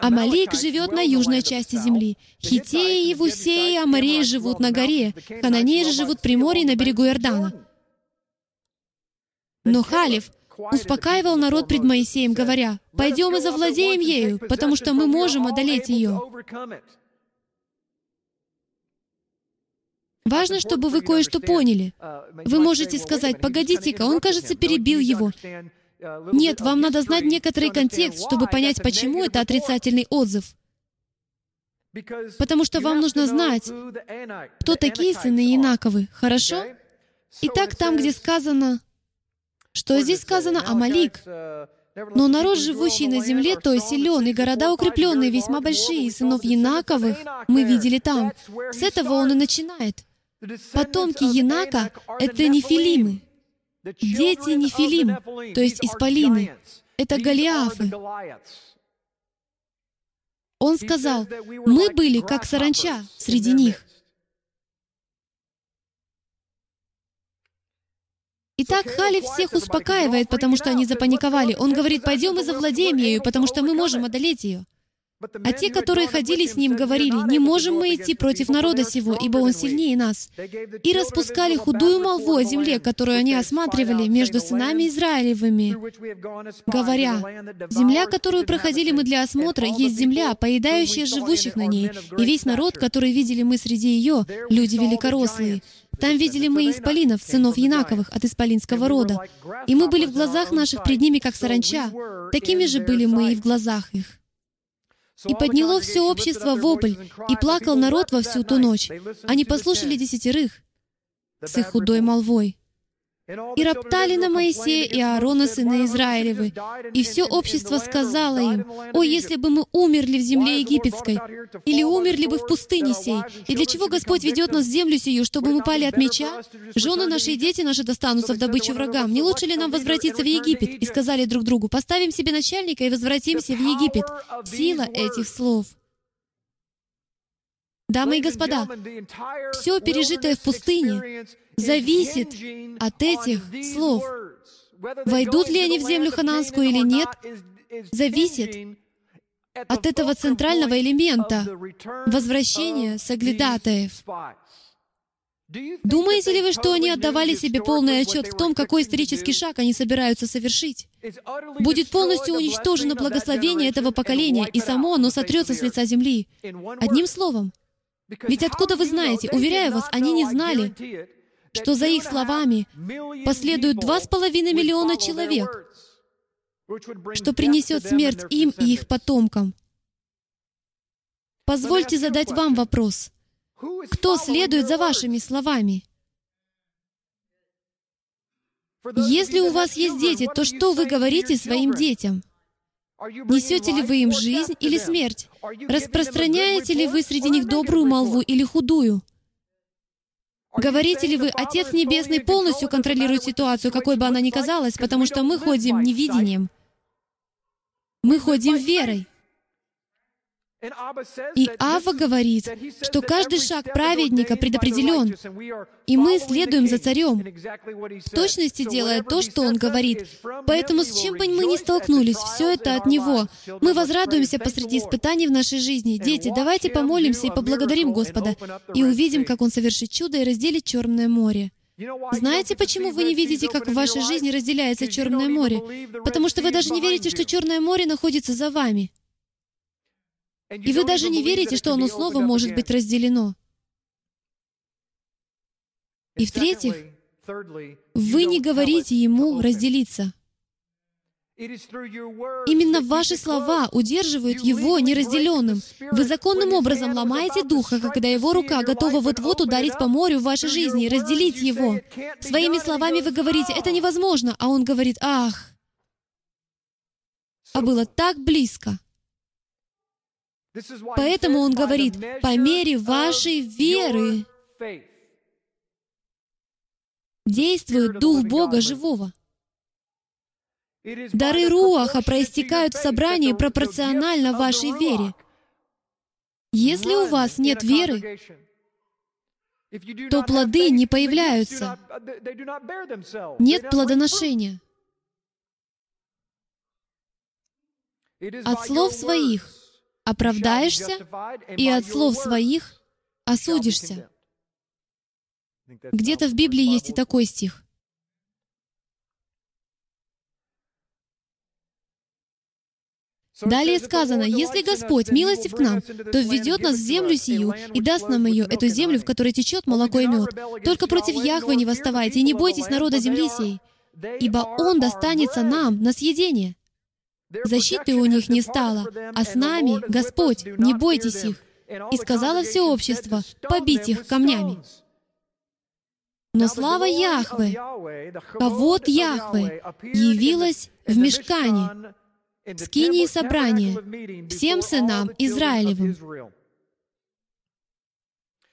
Амалик живет на южной части земли. Хитеи, Евусеи и Амареи живут на горе. Хананеи же живут при море на берегу Иордана. Но Халиф — успокаивал народ пред Моисеем, говоря, «Пойдем и завладеем ею, потому что мы можем одолеть ее». Важно, чтобы вы кое-что поняли. Вы можете сказать, «Погодите-ка, он, кажется, перебил его». Нет, вам надо знать некоторый контекст, чтобы понять, почему это отрицательный отзыв. Потому что вам нужно знать, кто такие сыны Инаковы, хорошо? Итак, там, где сказано, что здесь сказано Амалик, но народ, живущий на земле, то есть силен, и города укрепленные, весьма большие, и сынов Янаковых мы видели там. С этого он и начинает. Потомки Янака — это нефилимы. Дети Нефилим, то есть исполины. Это Голиафы. Он сказал, мы были как саранча среди них. Итак, Хали всех успокаивает, потому что они запаниковали. Он говорит, пойдем и завладеем ею, потому что мы можем одолеть ее. А те, которые ходили с ним, говорили, «Не можем мы идти против народа сего, ибо он сильнее нас». И распускали худую молву о земле, которую они осматривали между сынами Израилевыми, говоря, «Земля, которую проходили мы для осмотра, есть земля, поедающая живущих на ней, и весь народ, который видели мы среди ее, люди великорослые. Там видели мы исполинов, сынов Янаковых, от исполинского рода. И мы были в глазах наших пред ними, как саранча. Такими же были мы и в глазах их. И подняло все общество вопль, и плакал народ во всю ту ночь. Они послушали десятерых с их худой молвой. И роптали на Моисея и Аарона, сына Израилевы. И все общество сказало им, «О, если бы мы умерли в земле египетской, или умерли бы в пустыне сей, и для чего Господь ведет нас в землю сию, чтобы мы пали от меча? Жены наши и дети наши достанутся в добычу врагам. Не лучше ли нам возвратиться в Египет?» И сказали друг другу, «Поставим себе начальника и возвратимся в Египет». Сила этих слов — Дамы и господа, все пережитое в пустыне зависит от этих слов. Войдут ли они в землю хананскую или нет, зависит от этого центрального элемента возвращения соглядатаев. Думаете ли вы, что они отдавали себе полный отчет в том, какой исторический шаг они собираются совершить? Будет полностью уничтожено благословение этого поколения, и само оно сотрется с лица земли. Одним словом, ведь откуда вы знаете? Уверяю вас, они не знали, что за их словами последуют два с половиной миллиона человек, что принесет смерть им и их потомкам. Позвольте задать вам вопрос. Кто следует за вашими словами? Если у вас есть дети, то что вы говорите своим детям? Несете ли вы им жизнь или смерть? Распространяете ли вы среди них добрую молву или худую? Говорите ли вы, Отец Небесный полностью контролирует ситуацию, какой бы она ни казалась, потому что мы ходим невидением. Мы ходим верой. И Ава говорит, что каждый шаг праведника предопределен, и мы следуем за царем. В точности делая то, что он говорит. Поэтому с чем бы мы ни столкнулись, все это от него. Мы возрадуемся посреди испытаний в нашей жизни. Дети, давайте помолимся и поблагодарим Господа, и увидим, как Он совершит чудо и разделит Черное море. Знаете, почему вы не видите, как в вашей жизни разделяется Черное море? Потому что вы даже не верите, что Черное море находится за вами. И вы даже не верите, что оно снова может быть разделено. И в-третьих, вы не говорите ему разделиться. Именно ваши слова удерживают его неразделенным. Вы законным образом ломаете духа, когда его рука готова вот-вот ударить по морю в вашей жизни и разделить его. Своими словами вы говорите, это невозможно, а он говорит, ах, а было так близко. Поэтому он говорит, по мере вашей веры действует Дух Бога живого. Дары Руаха проистекают в собрании пропорционально вашей вере. Если у вас нет веры, то плоды не появляются. Нет плодоношения. От слов своих оправдаешься, и от слов своих осудишься. Где-то в Библии есть и такой стих. Далее сказано, «Если Господь милостив к нам, то введет нас в землю сию и даст нам ее, эту землю, в которой течет молоко и мед. Только против Яхвы не восставайте, и не бойтесь народа земли сей, ибо Он достанется нам на съедение. Защиты у них не стало, а с нами, Господь, не бойтесь их. И сказала все общество, побить их камнями. Но слава Яхве, а вот Яхве, явилась в мешкане, в скинии собрания, всем сынам Израилевым.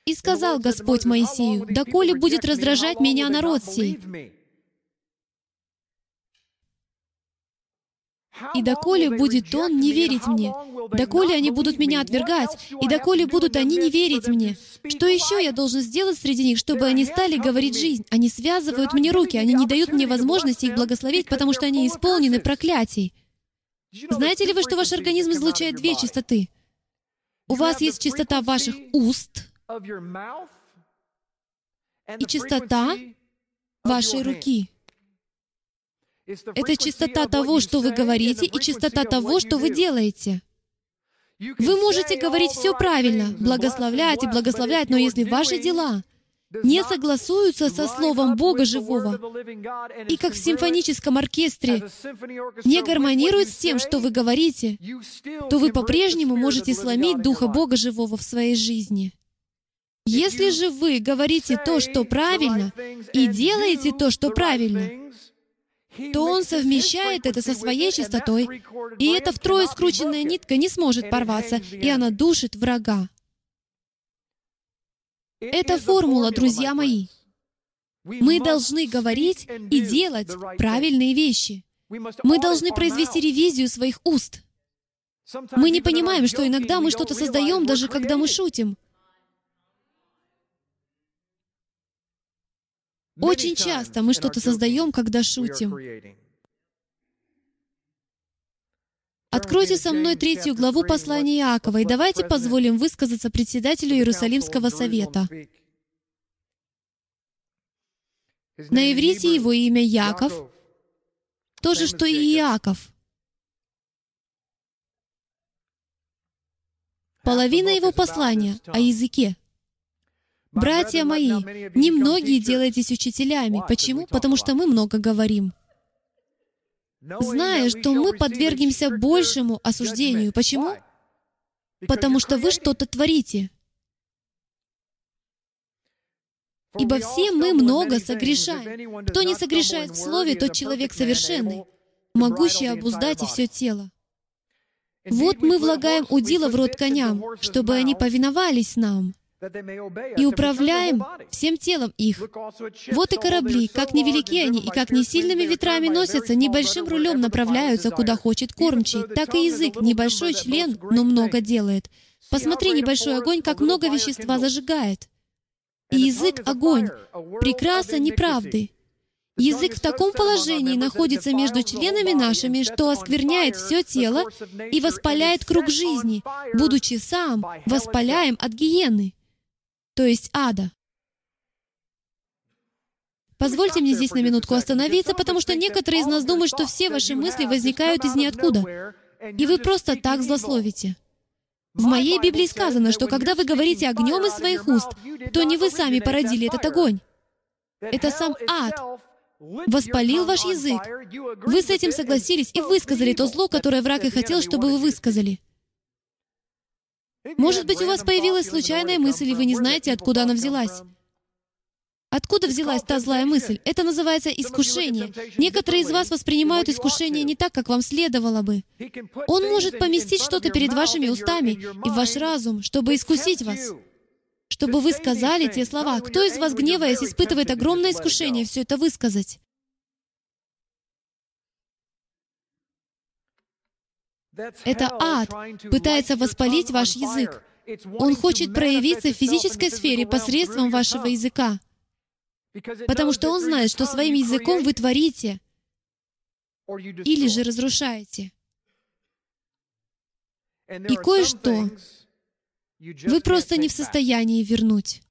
И сказал Господь Моисею, «Доколе будет раздражать меня народ сей, И доколе будет он не верить мне? Доколе они будут меня отвергать? И доколе будут они не верить мне? Что еще я должен сделать среди них, чтобы они стали говорить жизнь? Они связывают мне руки, они не дают мне возможности их благословить, потому что они исполнены проклятий. Знаете ли вы, что ваш организм излучает две чистоты? У вас есть чистота ваших уст и чистота вашей руки. Это чистота того, что вы говорите, и чистота того, что вы делаете. Вы можете говорить все правильно, благословлять и благословлять, но если ваши дела не согласуются со Словом Бога Живого, и как в симфоническом оркестре не гармонируют с тем, что вы говорите, то вы по-прежнему можете сломить Духа Бога Живого в своей жизни. Если же вы говорите то, что правильно, и делаете то, что правильно, то он совмещает это со своей чистотой, и эта втрое скрученная нитка не сможет порваться, и она душит врага. Это формула, друзья мои. Мы должны говорить и делать правильные вещи. Мы должны произвести ревизию своих уст. Мы не понимаем, что иногда мы что-то создаем, даже когда мы шутим. Очень часто мы что-то создаем, когда шутим. Откройте со мной третью главу послания Иакова, и давайте позволим высказаться председателю Иерусалимского совета. На иврите его имя Яков, то же, что и Иаков. Половина его послания о языке. Братья мои, немногие делаетесь учителями. Почему? Потому что мы много говорим. Зная, что мы подвергнемся большему осуждению. Почему? Потому что вы что-то творите. Ибо все мы много согрешаем. Кто не согрешает в слове, тот человек совершенный, могущий обуздать и все тело. Вот мы влагаем удила в рот коням, чтобы они повиновались нам и управляем всем телом их. Вот и корабли, как невелики они и как не сильными ветрами носятся, небольшим рулем направляются, куда хочет кормчий, так и язык, небольшой член, но много делает. Посмотри, небольшой огонь, как много вещества зажигает. И язык — огонь, прекраса неправды. Язык в таком положении находится между членами нашими, что оскверняет все тело и воспаляет круг жизни, будучи сам воспаляем от гиены то есть ада. Позвольте мне здесь на минутку остановиться, потому что некоторые из нас думают, что все ваши мысли возникают из ниоткуда, и вы просто так злословите. В моей Библии сказано, что когда вы говорите огнем из своих уст, то не вы сами породили этот огонь. Это сам ад воспалил ваш язык. Вы с этим согласились и высказали то зло, которое враг и хотел, чтобы вы высказали. Может быть, у вас появилась случайная мысль, и вы не знаете, откуда она взялась. Откуда взялась та злая мысль? Это называется искушение. Некоторые из вас воспринимают искушение не так, как вам следовало бы. Он может поместить что-то перед вашими устами и в ваш разум, чтобы искусить вас. Чтобы вы сказали те слова. Кто из вас, гневаясь, испытывает огромное искушение все это высказать? Это ад пытается воспалить ваш язык. Он хочет проявиться в физической сфере посредством вашего языка. Потому что он знает, что своим языком вы творите или же разрушаете. И кое-что вы просто не в состоянии вернуть.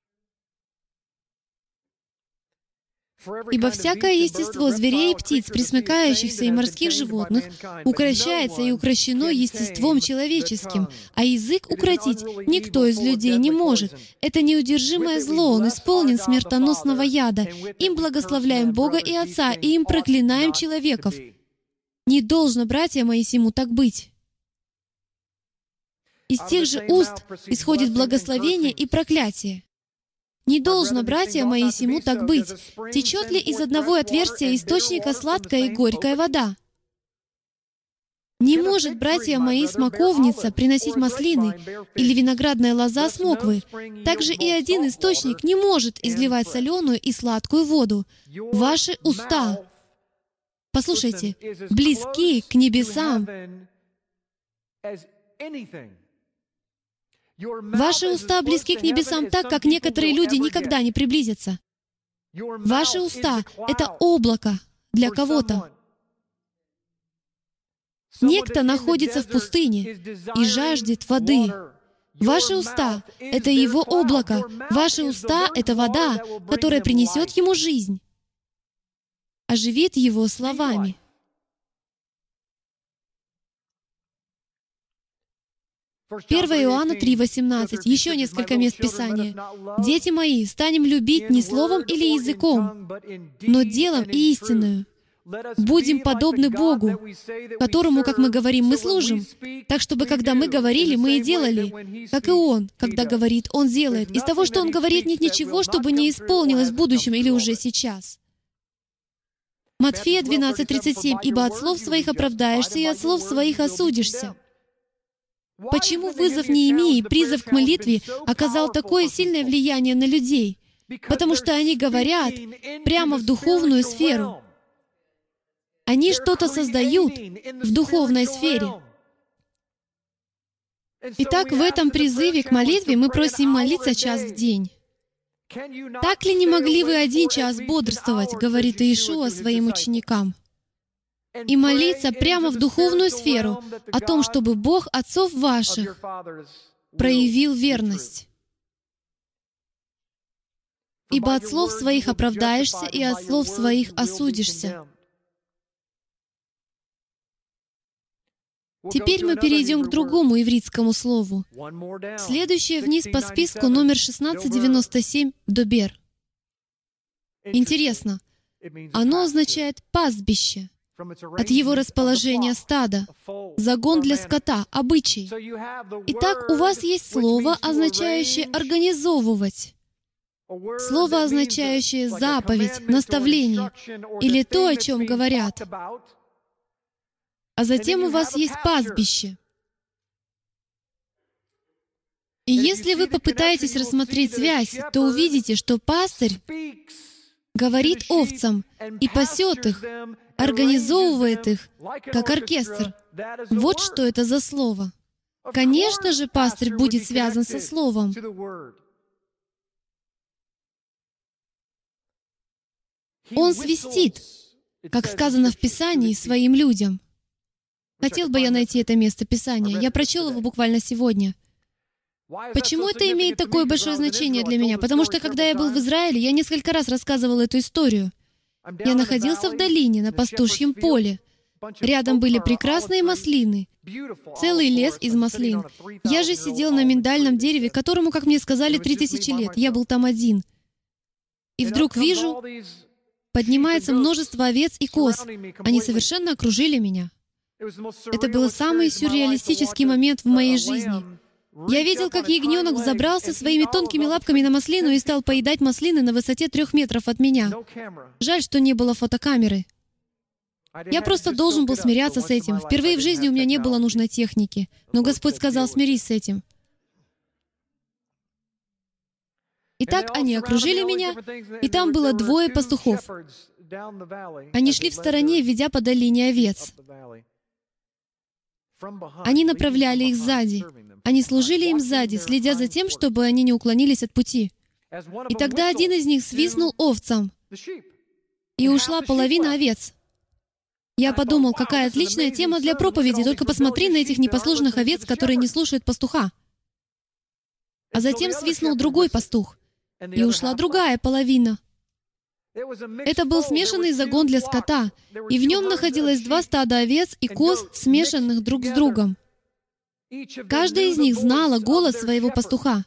Ибо всякое естество зверей и птиц, присмыкающихся и морских животных, укращается и укращено естеством человеческим, а язык укротить никто из людей не может. Это неудержимое зло, он исполнен смертоносного яда. Им благословляем Бога и Отца, и им проклинаем человеков. Не должно, братья мои, сему так быть. Из тех же уст исходит благословение и проклятие. Не должно, братья мои, сему так быть. Течет ли из одного отверстия источника сладкая и горькая вода? Не может, братья мои, смоковница приносить маслины или виноградная лоза смоквы. Также и один источник не может изливать соленую и сладкую воду. Ваши уста, послушайте, близки к небесам, Ваши уста близки к небесам так, как некоторые люди никогда не приблизятся. Ваши уста — это облако для кого-то. Некто находится в пустыне и жаждет воды. Ваши уста — это его облако. Ваши уста — это вода, которая принесет ему жизнь, оживит его словами. 1 Иоанна 3,18, еще несколько мест Писания. «Дети мои, станем любить не словом или языком, но делом и истинную. Будем подобны Богу, которому, как мы говорим, мы служим. Так, чтобы когда мы говорили, мы и делали. Как и Он, когда говорит, Он делает. Из того, что Он говорит, нет ничего, чтобы не исполнилось в будущем или уже сейчас. Матфея 12:37, «Ибо от слов своих оправдаешься, и от слов своих осудишься». Почему вызов Неемии, призыв к молитве, оказал такое сильное влияние на людей? Потому что они говорят прямо в духовную сферу. Они что-то создают в духовной сфере. Итак, в этом призыве к молитве мы просим молиться час в день. Так ли не могли вы один час бодрствовать, говорит Иешуа своим ученикам? И молиться прямо в духовную сферу о том, чтобы Бог отцов ваших проявил верность. Ибо от слов своих оправдаешься, и от слов своих осудишься. Теперь мы перейдем к другому ивритскому слову. Следующее вниз по списку номер 1697 «добер». Интересно, оно означает «пастбище» от его расположения стада, загон для скота, обычай. Итак, у вас есть слово, означающее «организовывать», слово, означающее «заповедь», «наставление» или то, о чем говорят. А затем у вас есть пастбище. И если вы попытаетесь рассмотреть связь, то увидите, что пастырь говорит овцам и пасет их, организовывает их, как оркестр. Вот что это за слово. Конечно же, пастырь будет связан со словом. Он свистит, как сказано в Писании, своим людям. Хотел бы я найти это место Писания. Я прочел его буквально сегодня. Почему это имеет такое большое значение для меня? Потому что, когда я был в Израиле, я несколько раз рассказывал эту историю. Я находился в долине, на пастушьем поле. Рядом были прекрасные маслины, целый лес из маслин. Я же сидел на миндальном дереве, которому, как мне сказали, три тысячи лет. Я был там один. И вдруг вижу, поднимается множество овец и коз. Они совершенно окружили меня. Это был самый сюрреалистический момент в моей жизни. Я видел, как ягненок забрался своими тонкими лапками на маслину и стал поедать маслины на высоте трех метров от меня. Жаль, что не было фотокамеры. Я просто должен был смиряться с этим. Впервые в жизни у меня не было нужной техники. Но Господь сказал, смирись с этим. Итак, они окружили меня, и там было двое пастухов. Они шли в стороне, ведя по долине овец. Они направляли их сзади. Они служили им сзади, следя за тем, чтобы они не уклонились от пути. И тогда один из них свистнул овцам, и ушла половина овец. Я подумал, какая отличная тема для проповеди, только посмотри на этих непослушных овец, которые не слушают пастуха. А затем свистнул другой пастух, и ушла другая половина. Это был смешанный загон для скота, и в нем находилось два стада овец и коз, смешанных друг с другом. Каждая из них знала голос своего пастуха.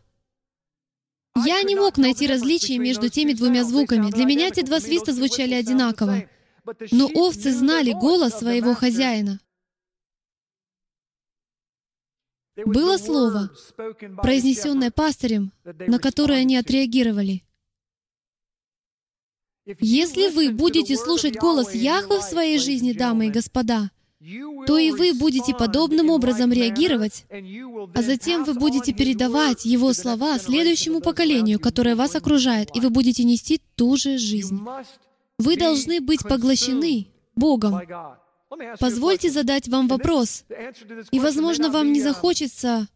Я не мог найти различия между теми двумя звуками. Для меня эти два свиста звучали одинаково. Но овцы знали голос своего хозяина. Было слово, произнесенное пастырем, на которое они отреагировали. Если вы будете слушать голос Яхвы в своей жизни, дамы и господа, то и вы будете подобным образом реагировать, а затем вы будете передавать Его слова следующему поколению, которое вас окружает, и вы будете нести ту же жизнь. Вы должны быть поглощены Богом. Позвольте задать вам вопрос, и, возможно, вам не захочется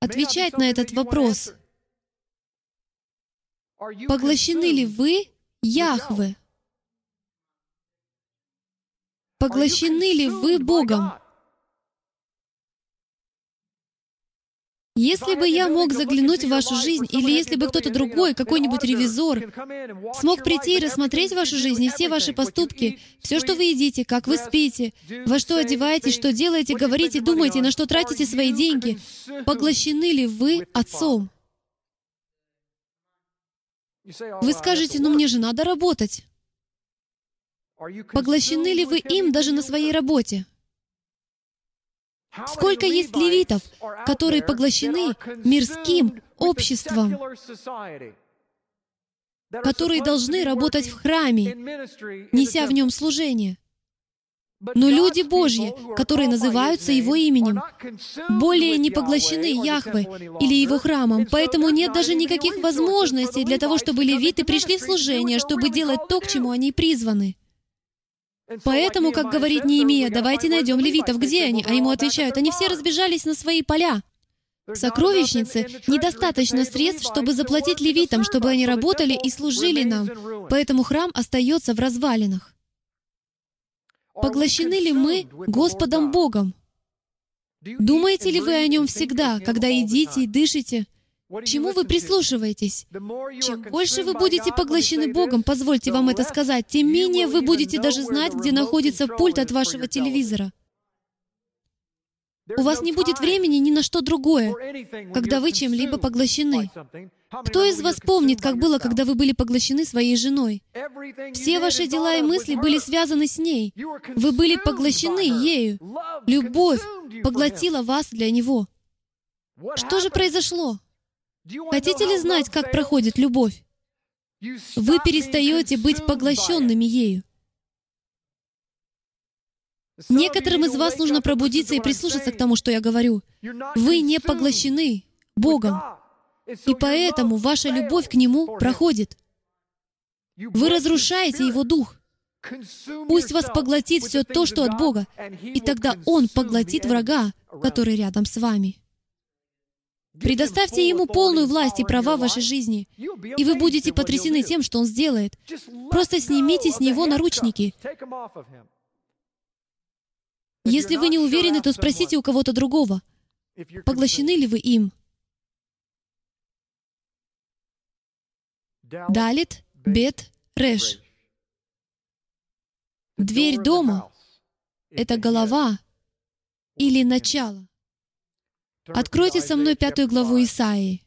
отвечать на этот вопрос. Поглощены ли вы Яхве? Поглощены ли вы Богом? Если бы я мог заглянуть в вашу жизнь, или если бы кто-то другой, какой-нибудь ревизор, смог прийти и рассмотреть вашу жизнь и все ваши поступки, все, что вы едите, как вы спите, во что одеваетесь, что делаете, говорите, думаете, на что тратите свои деньги, поглощены ли вы Отцом? Вы скажете, ну мне же надо работать. Поглощены ли вы им даже на своей работе? Сколько есть левитов, которые поглощены мирским обществом, которые должны работать в храме, неся в нем служение. Но люди Божьи, которые называются Его именем, более не поглощены Яхве или Его храмом, поэтому нет даже никаких возможностей для того, чтобы левиты пришли в служение, чтобы делать то, к чему они призваны. Поэтому, как говорит Неемия, давайте найдем левитов, где они? А ему отвечают, они все разбежались на свои поля. В сокровищнице недостаточно средств, чтобы заплатить левитам, чтобы они работали и служили нам. Поэтому храм остается в развалинах. Поглощены ли мы Господом Богом? Думаете ли вы о Нем всегда, когда едите и дышите? Чему вы прислушиваетесь? Чем больше вы будете поглощены Богом, позвольте вам это сказать, тем менее вы будете даже знать, где находится пульт от вашего телевизора. У вас не будет времени ни на что другое, когда вы чем-либо поглощены. Кто из вас помнит, как было, когда вы были поглощены своей женой? Все ваши дела и мысли были связаны с ней. Вы были поглощены ею. Любовь поглотила вас для него. Что же произошло? Хотите ли знать, как проходит любовь? Вы перестаете быть поглощенными ею. Некоторым из вас нужно пробудиться и прислушаться к тому, что я говорю. Вы не поглощены Богом. И поэтому ваша любовь к Нему проходит. Вы разрушаете Его Дух. Пусть вас поглотит все то, что от Бога, и тогда Он поглотит врага, который рядом с вами. Предоставьте Ему полную власть и права в вашей жизни, и вы будете потрясены тем, что Он сделает. Просто снимите с Него наручники. Если вы не уверены, то спросите у кого-то другого, поглощены ли вы им. Далит, Бет, Реш. Дверь дома — это голова или начало. Откройте со мной пятую главу Исаии.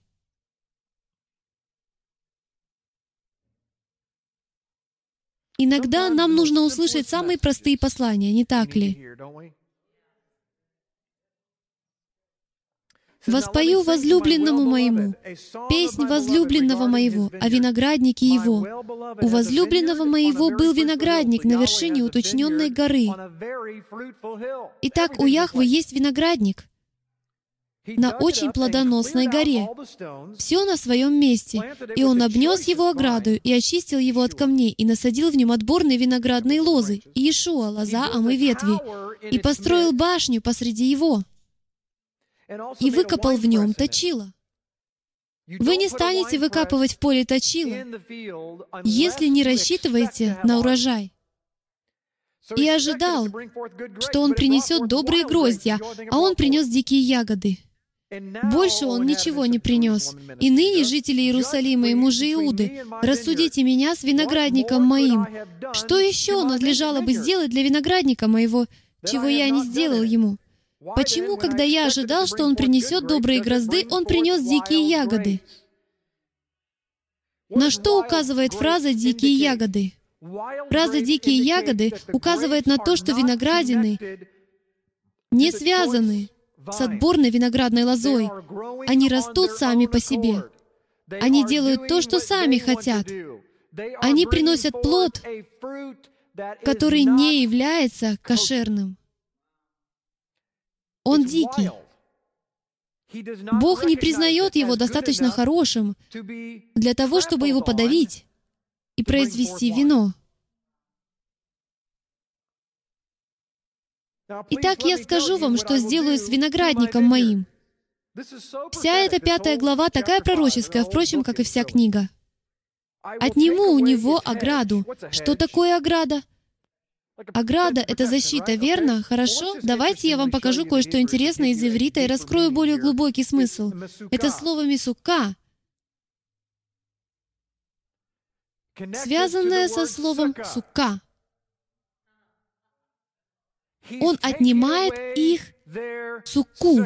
Иногда нам нужно услышать самые простые послания, не так ли? «Воспою возлюбленному моему, песнь возлюбленного моего, о винограднике его. У возлюбленного моего был виноградник на вершине уточненной горы. Итак, у Яхвы есть виноградник на очень плодоносной горе. Все на своем месте. И он обнес его ограду и очистил его от камней, и насадил в нем отборные виноградные лозы, и Иешуа, лоза, а мы ветви, и построил башню посреди его, и выкопал в нем точило. Вы не станете выкапывать в поле точило, если не рассчитываете на урожай. И ожидал, что он принесет добрые гроздья, а он принес дикие ягоды. Больше он ничего не принес. И ныне, жители Иерусалима и мужи Иуды, рассудите меня с виноградником моим. Что еще надлежало бы сделать для виноградника моего, чего я не сделал ему? Почему, когда я ожидал, что он принесет добрые грозды, он принес дикие ягоды? На что указывает фраза «дикие ягоды»? Фраза «дикие ягоды» указывает на то, что виноградины не связаны с отборной виноградной лозой. Они растут сами по себе. Они делают то, что сами хотят. Они приносят плод, который не является кошерным. Он дикий. Бог не признает его достаточно хорошим для того, чтобы его подавить и произвести вино. Итак, я скажу вам, что сделаю с виноградником моим. Вся эта пятая глава такая пророческая, впрочем, как и вся книга. Отниму у него ограду. Что такое ограда? Ограда — это защита, верно? Хорошо? Давайте я вам покажу кое-что интересное из иврита и раскрою более глубокий смысл. Это слово «мисука», связанное со словом «сука». Он отнимает их суку.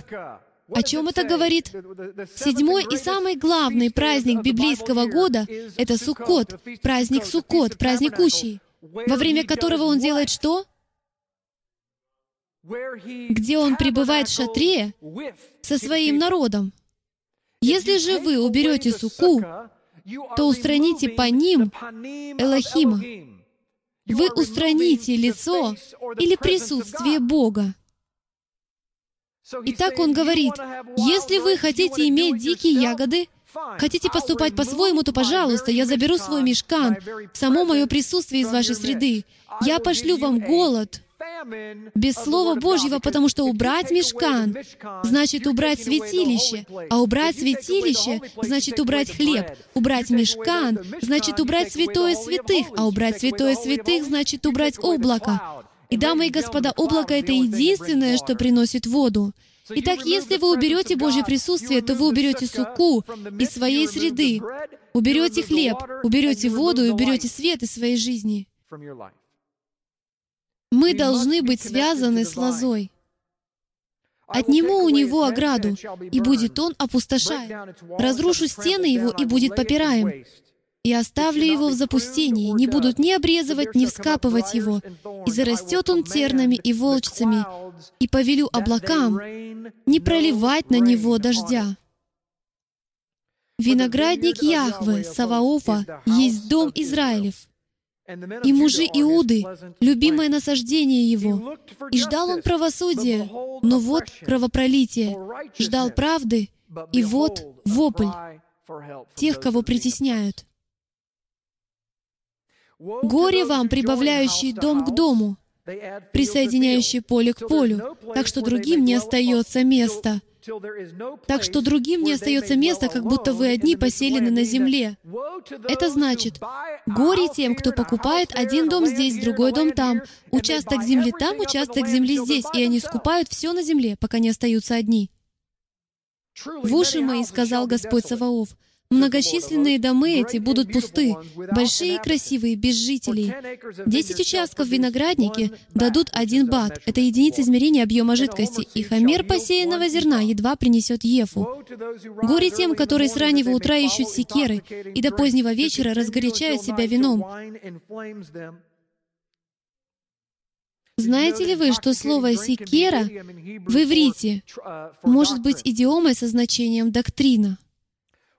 О чем это говорит? Седьмой и самый главный праздник библейского года — это Суккот, праздник Суккот, праздник Кущий, во время которого он делает что? Где он пребывает в шатре со своим народом. Если же вы уберете суку, то устраните по ним Элохима вы устраните лицо или присутствие Бога. Итак, он говорит, если вы хотите иметь дикие ягоды, хотите поступать по-своему, то, пожалуйста, я заберу свой мешкан, само мое присутствие из вашей среды. Я пошлю вам голод, без Слова Божьего, потому что убрать мешкан значит убрать святилище, а убрать святилище значит убрать хлеб. Убрать мешкан значит убрать святое святых, а убрать святое святых значит убрать облако. И, дамы и господа, облако — это единственное, что приносит воду. Итак, если вы уберете Божье присутствие, то вы уберете суку из своей среды, уберете хлеб, уберете воду и уберете свет из своей жизни. Мы должны быть связаны с лозой. Отниму у него ограду, и будет он опустошаем. Разрушу стены его, и будет попираем. И оставлю его в запустении, не будут ни обрезывать, ни вскапывать его. И зарастет он тернами и волчцами, и повелю облакам не проливать на него дождя. Виноградник Яхвы, Саваофа, есть дом Израилев — и мужи Иуды, любимое насаждение его. И ждал он правосудия, но вот кровопролитие. Ждал правды, и вот вопль тех, кого притесняют. Горе вам, прибавляющий дом к дому, присоединяющий поле к полю, так что другим не остается места. Так что другим не остается места, как будто вы одни поселены на земле. Это значит, горе тем, кто покупает один дом здесь, другой дом там, участок земли там, участок земли здесь, и они скупают все на земле, пока не остаются одни. «В уши мои, — сказал Господь Саваоф, — Многочисленные домы эти будут пусты, большие и красивые, без жителей. Десять участков виноградники дадут один бат. Это единица измерения объема жидкости, и хамер посеянного зерна едва принесет ефу. Горе тем, которые с раннего утра ищут секеры, и до позднего вечера разгорячают себя вином. Знаете ли вы, что слово «секера» в иврите может быть идиомой со значением «доктрина»?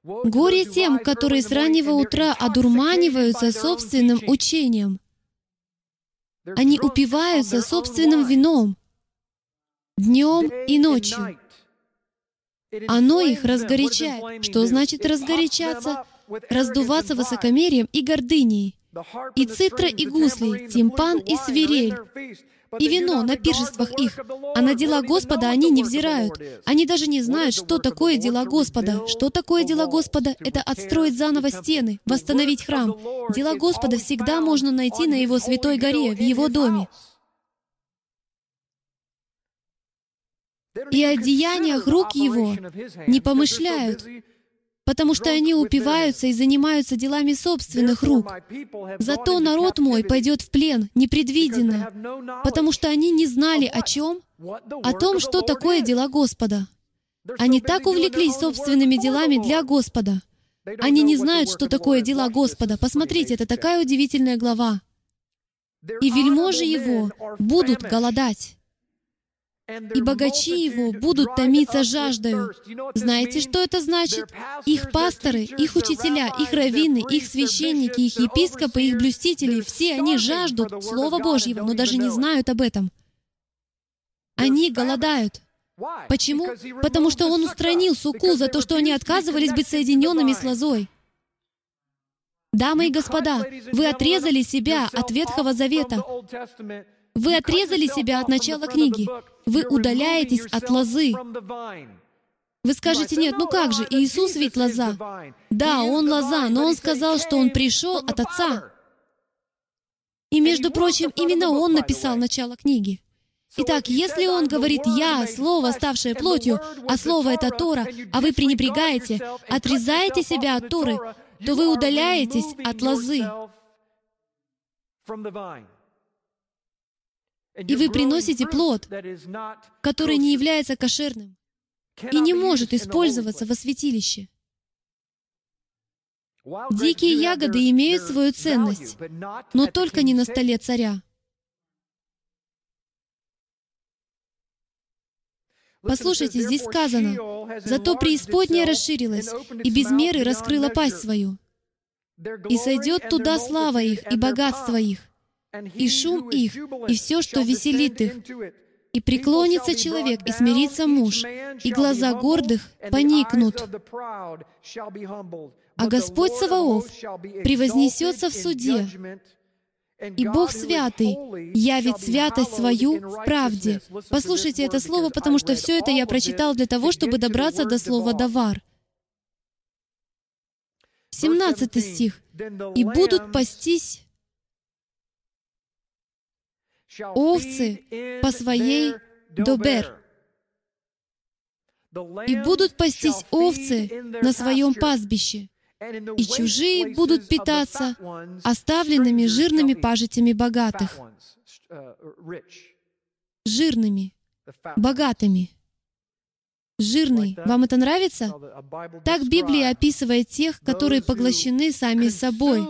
Горе тем, которые с раннего утра одурманиваются собственным учением. Они упиваются собственным вином днем и ночью. Оно их разгорячает. Что значит разгорячаться? Раздуваться высокомерием и гордыней. И цитра, и гусли, тимпан и свирель и вино на пиршествах их, а на дела Господа они не взирают. Они даже не знают, что такое дела Господа. Что такое дела Господа? Это отстроить заново стены, восстановить храм. Дела Господа всегда можно найти на Его святой горе, в Его доме. и о деяниях рук Его не помышляют, потому что они упиваются и занимаются делами собственных рук. Зато народ мой пойдет в плен непредвиденно, потому что они не знали о чем? О том, что такое дела Господа. Они так увлеклись собственными делами для Господа. Они не знают, что такое дела Господа. Посмотрите, это такая удивительная глава. «И вельможи его будут голодать, и богачи его будут томиться жаждою. Знаете, что это значит? Их пасторы, их учителя, их раввины, их священники, их епископы, их блюстители, все они жаждут Слова Божьего, но даже не знают об этом. Они голодают. Почему? Потому что Он устранил суку за то, что они отказывались быть соединенными с лозой. Дамы и господа, вы отрезали себя от Ветхого Завета. Вы отрезали себя от начала книги. Вы удаляетесь от лозы. Вы скажете, нет, ну как же, Иисус ведь лоза. Да, Он лоза, но Он сказал, что Он пришел от Отца. И, между прочим, именно Он написал начало книги. Итак, если Он говорит «Я», Слово, ставшее плотью, а Слово — это Тора, а вы пренебрегаете, отрезаете себя от Торы, то вы удаляетесь от лозы. И вы приносите плод, который не является кошерным и не может использоваться во святилище. Дикие ягоды имеют свою ценность, но только не на столе царя. Послушайте, здесь сказано, «Зато преисподняя расширилась, и без меры раскрыла пасть свою, и сойдет туда слава их и богатство их, и шум их, и все, что веселит их. И преклонится человек, и смирится муж, и глаза гордых поникнут. А Господь Саваоф превознесется в суде, и Бог святый явит святость свою в правде. Послушайте это слово, потому что все это я прочитал для того, чтобы добраться до слова «давар». 17 стих. «И будут пастись овцы по своей добер. И будут пастись овцы на своем пастбище, и чужие будут питаться оставленными жирными пажитями богатых. Жирными, богатыми. Жирный. Вам это нравится? Так Библия описывает тех, которые поглощены сами собой.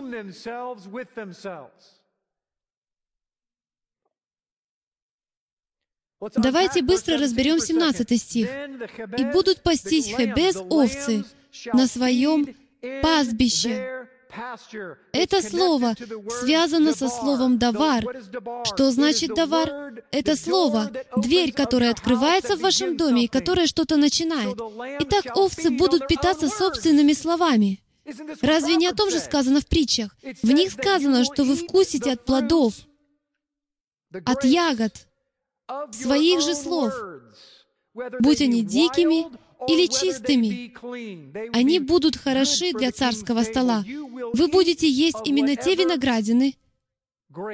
Давайте быстро разберем 17 стих. «И будут пастись Хебез овцы на своем пастбище». Это слово связано со словом «давар». Что значит «давар»? Это слово — дверь, которая открывается в вашем доме и которая что-то начинает. Итак, овцы будут питаться собственными словами. Разве не о том же сказано в притчах? В них сказано, что вы вкусите от плодов, от ягод, своих же слов, будь они дикими или чистыми. Они будут хороши для царского стола. Вы будете есть именно те виноградины,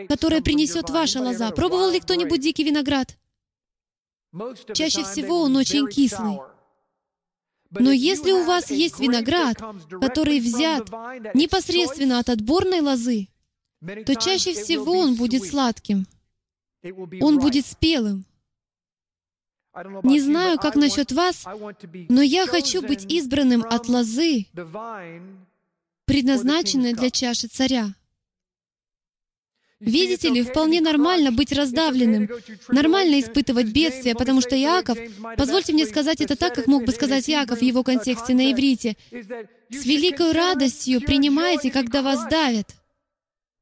которые принесет ваша лоза. Пробовал ли кто-нибудь дикий виноград? Чаще всего он очень кислый. Но если у вас есть виноград, который взят непосредственно от отборной лозы, то чаще всего он будет сладким. Он будет спелым. Не знаю, как насчет вас, но я хочу быть избранным от лозы, предназначенной для чаши царя. Видите ли, вполне нормально быть раздавленным, нормально испытывать бедствия, потому что Иаков, позвольте мне сказать это так, как мог бы сказать Иаков в его контексте на иврите, с великой радостью принимаете, когда вас давят.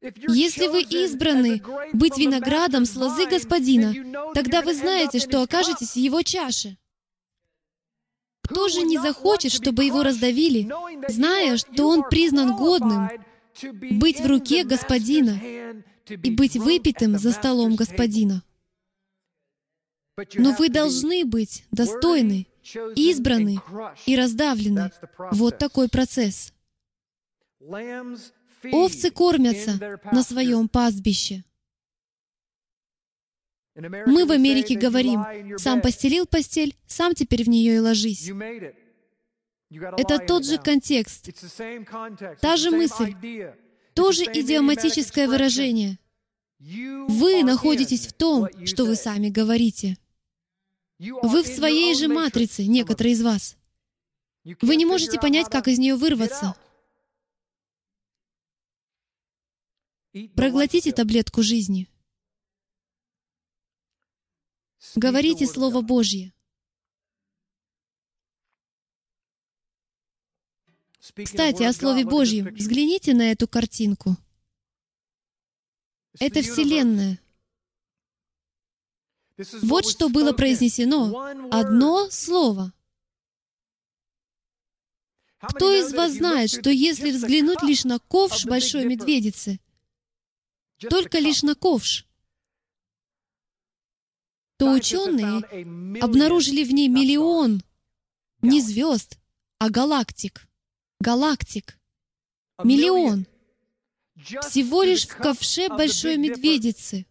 Если вы избраны быть виноградом с лозы Господина, тогда вы знаете, что окажетесь в Его чаше. Кто же не захочет, чтобы его раздавили, зная, что он признан годным быть в руке Господина и быть выпитым за столом Господина? Но вы должны быть достойны, избраны и раздавлены. Вот такой процесс. Овцы кормятся на своем пастбище. Мы в Америке говорим, «Сам постелил постель, сам теперь в нее и ложись». Это тот же контекст, та же мысль, то же идиоматическое выражение. Вы находитесь в том, что вы сами говорите. Вы в своей же матрице, некоторые из вас. Вы не можете понять, как из нее вырваться. Проглотите таблетку жизни. Говорите Слово Божье. Кстати, о Слове Божьем. Взгляните на эту картинку. Это Вселенная. Вот что было произнесено. Одно слово. Кто из вас знает, что если взглянуть лишь на ковш большой медведицы, только лишь на ковш, то ученые обнаружили в ней миллион не звезд, а галактик. Галактик. Миллион. Всего лишь в ковше большой медведицы.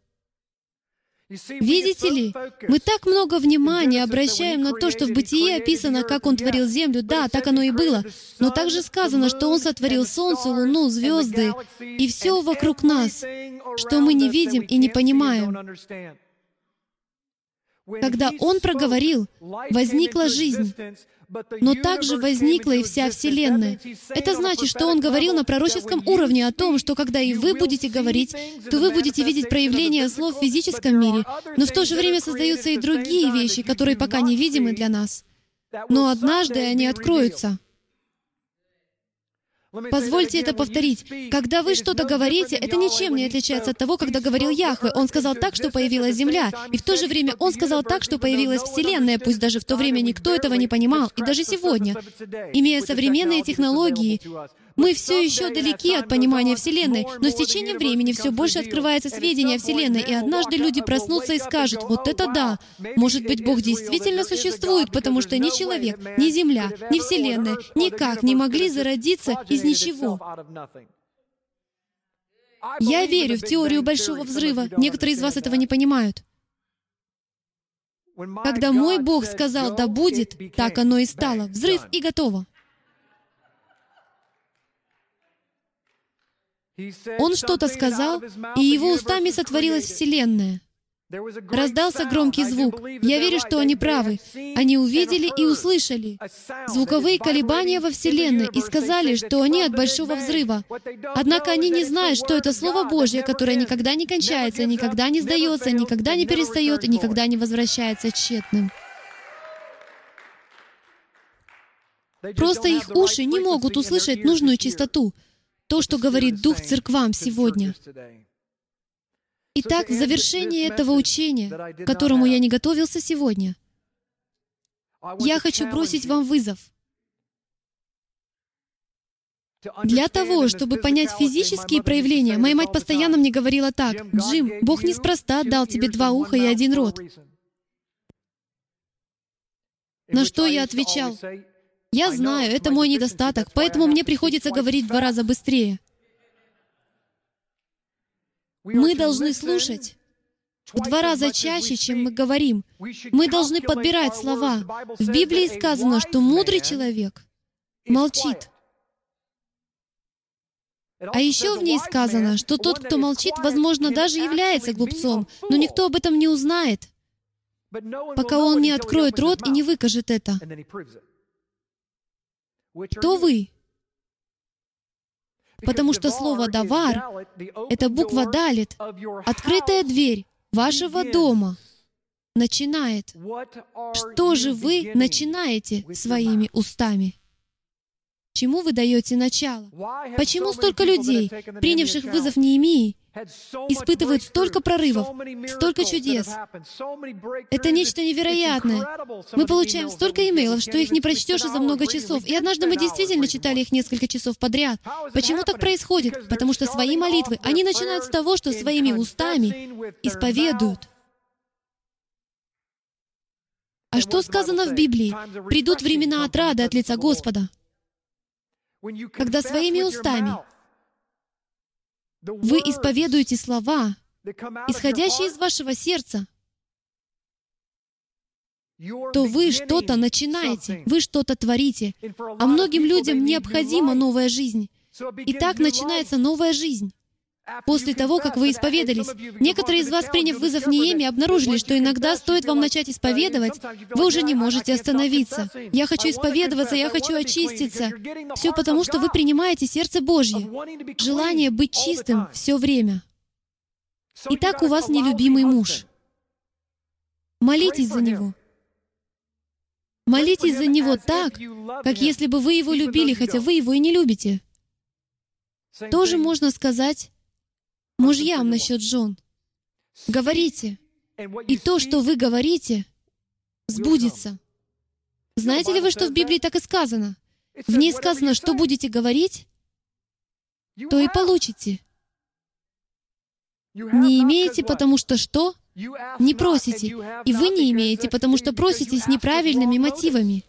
Видите ли, мы так много внимания обращаем на то, что в Бытии описано, как Он творил землю. Да, так оно и было. Но также сказано, что Он сотворил солнце, луну, звезды и все вокруг нас, что мы не видим и не понимаем. Когда Он проговорил, возникла жизнь, но также возникла и вся Вселенная. Это значит, что Он говорил на пророческом уровне о том, что когда и вы будете говорить, то вы будете видеть проявления слов в физическом мире, но в то же время создаются и другие вещи, которые пока невидимы для нас. Но однажды они откроются. Позвольте это повторить. Когда вы что-то говорите, это ничем не отличается от того, когда говорил Яхве. Он сказал так, что появилась Земля. И в то же время Он сказал так, что появилась Вселенная, пусть даже в то время никто этого не понимал. И даже сегодня, имея современные технологии, мы все еще далеки от понимания Вселенной, но с течением времени все больше открывается сведения о Вселенной, и однажды люди проснутся и скажут, вот это да, может быть, Бог действительно существует, потому что ни человек, ни Земля, ни Вселенная никак не могли зародиться из ничего. Я верю в теорию Большого Взрыва. Некоторые из вас этого не понимают. Когда мой Бог сказал «да будет», так оно и стало. Взрыв и готово. Он что-то сказал, и его устами сотворилась Вселенная. Раздался громкий звук. Я верю, что они правы. Они увидели и услышали звуковые колебания во Вселенной и сказали, что они от Большого Взрыва. Однако они не знают, что это Слово Божье, которое никогда не кончается, никогда не сдается, никогда не перестает и никогда не возвращается тщетным. Просто их уши не могут услышать нужную чистоту то, что говорит Дух церквам сегодня. Итак, в завершении этого учения, к которому я не готовился сегодня, я хочу бросить вам вызов. Для того, чтобы понять физические проявления, моя мать постоянно мне говорила так, «Джим, Бог неспроста дал тебе два уха и один рот». На что я отвечал, я знаю, это мой недостаток, поэтому мне приходится говорить в два раза быстрее. Мы должны слушать в два раза чаще, чем мы говорим. Мы должны подбирать слова. В Библии сказано, что мудрый человек молчит. А еще в ней сказано, что тот, кто молчит, возможно, даже является глупцом, но никто об этом не узнает, пока он не откроет рот и не выкажет это. Кто вы? Потому что слово «давар» — это буква «далит», открытая дверь вашего дома начинает. Что же вы начинаете своими устами? Чему вы даете начало? Почему столько людей, принявших вызов Неемии, испытывают столько прорывов, столько чудес. Это нечто невероятное. Мы получаем столько имейлов, что их не прочтешь за много часов. И однажды мы действительно читали их несколько часов подряд. Почему так происходит? Потому что свои молитвы, они начинают с того, что своими устами исповедуют. А что сказано в Библии? Придут времена отрады от лица Господа когда своими устами вы исповедуете слова, исходящие из вашего сердца, то вы что-то начинаете, вы что-то творите. А многим людям необходима новая жизнь. И так начинается новая жизнь. После того, как вы исповедались, некоторые из вас, приняв вызов Нееми, обнаружили, что иногда стоит вам начать исповедовать, вы уже не можете остановиться. Я хочу исповедоваться, я хочу очиститься. Все потому, что вы принимаете сердце Божье, желание быть чистым все время. Итак, у вас нелюбимый муж. Молитесь за него. Молитесь за него так, как если бы вы его любили, хотя вы его и не любите. Тоже можно сказать мужьям насчет жен. Говорите. И то, что вы говорите, сбудется. Знаете ли вы, что в Библии так и сказано? В ней сказано, что будете говорить, то и получите. Не имеете, потому что что? Не просите. И вы не имеете, потому что просите с неправильными мотивами.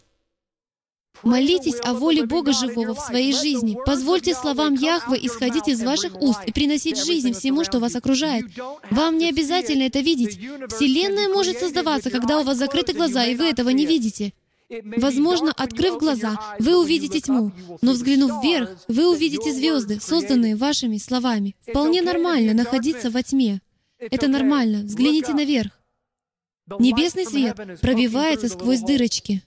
Молитесь о воле Бога живого в своей жизни. Позвольте словам Яхвы исходить из ваших уст и приносить жизнь всему, что вас окружает. Вам не обязательно это видеть. Вселенная может создаваться, когда у вас закрыты глаза, и вы этого не видите. Возможно, открыв глаза, вы увидите тьму, но взглянув вверх, вы увидите звезды, созданные вашими словами. Вполне нормально находиться во тьме. Это нормально. Взгляните наверх. Небесный свет пробивается сквозь дырочки.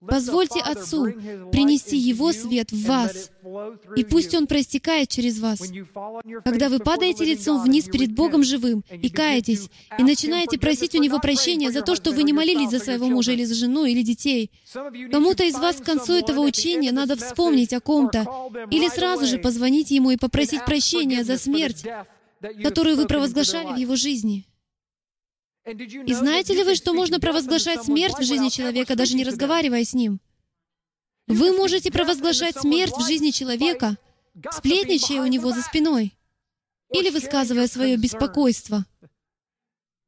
Позвольте Отцу принести Его свет в вас, и пусть Он проистекает через вас. Когда вы падаете лицом вниз перед Богом живым и каетесь, и начинаете просить у Него прощения за то, что вы не молились за своего мужа или за жену или детей, кому-то из вас к концу этого учения надо вспомнить о ком-то, или сразу же позвонить Ему и попросить прощения за смерть, которую вы провозглашали в его жизни. И знаете ли вы, что можно провозглашать смерть в жизни человека, даже не разговаривая с ним? Вы можете провозглашать смерть в жизни человека, сплетничая у него за спиной или высказывая свое беспокойство.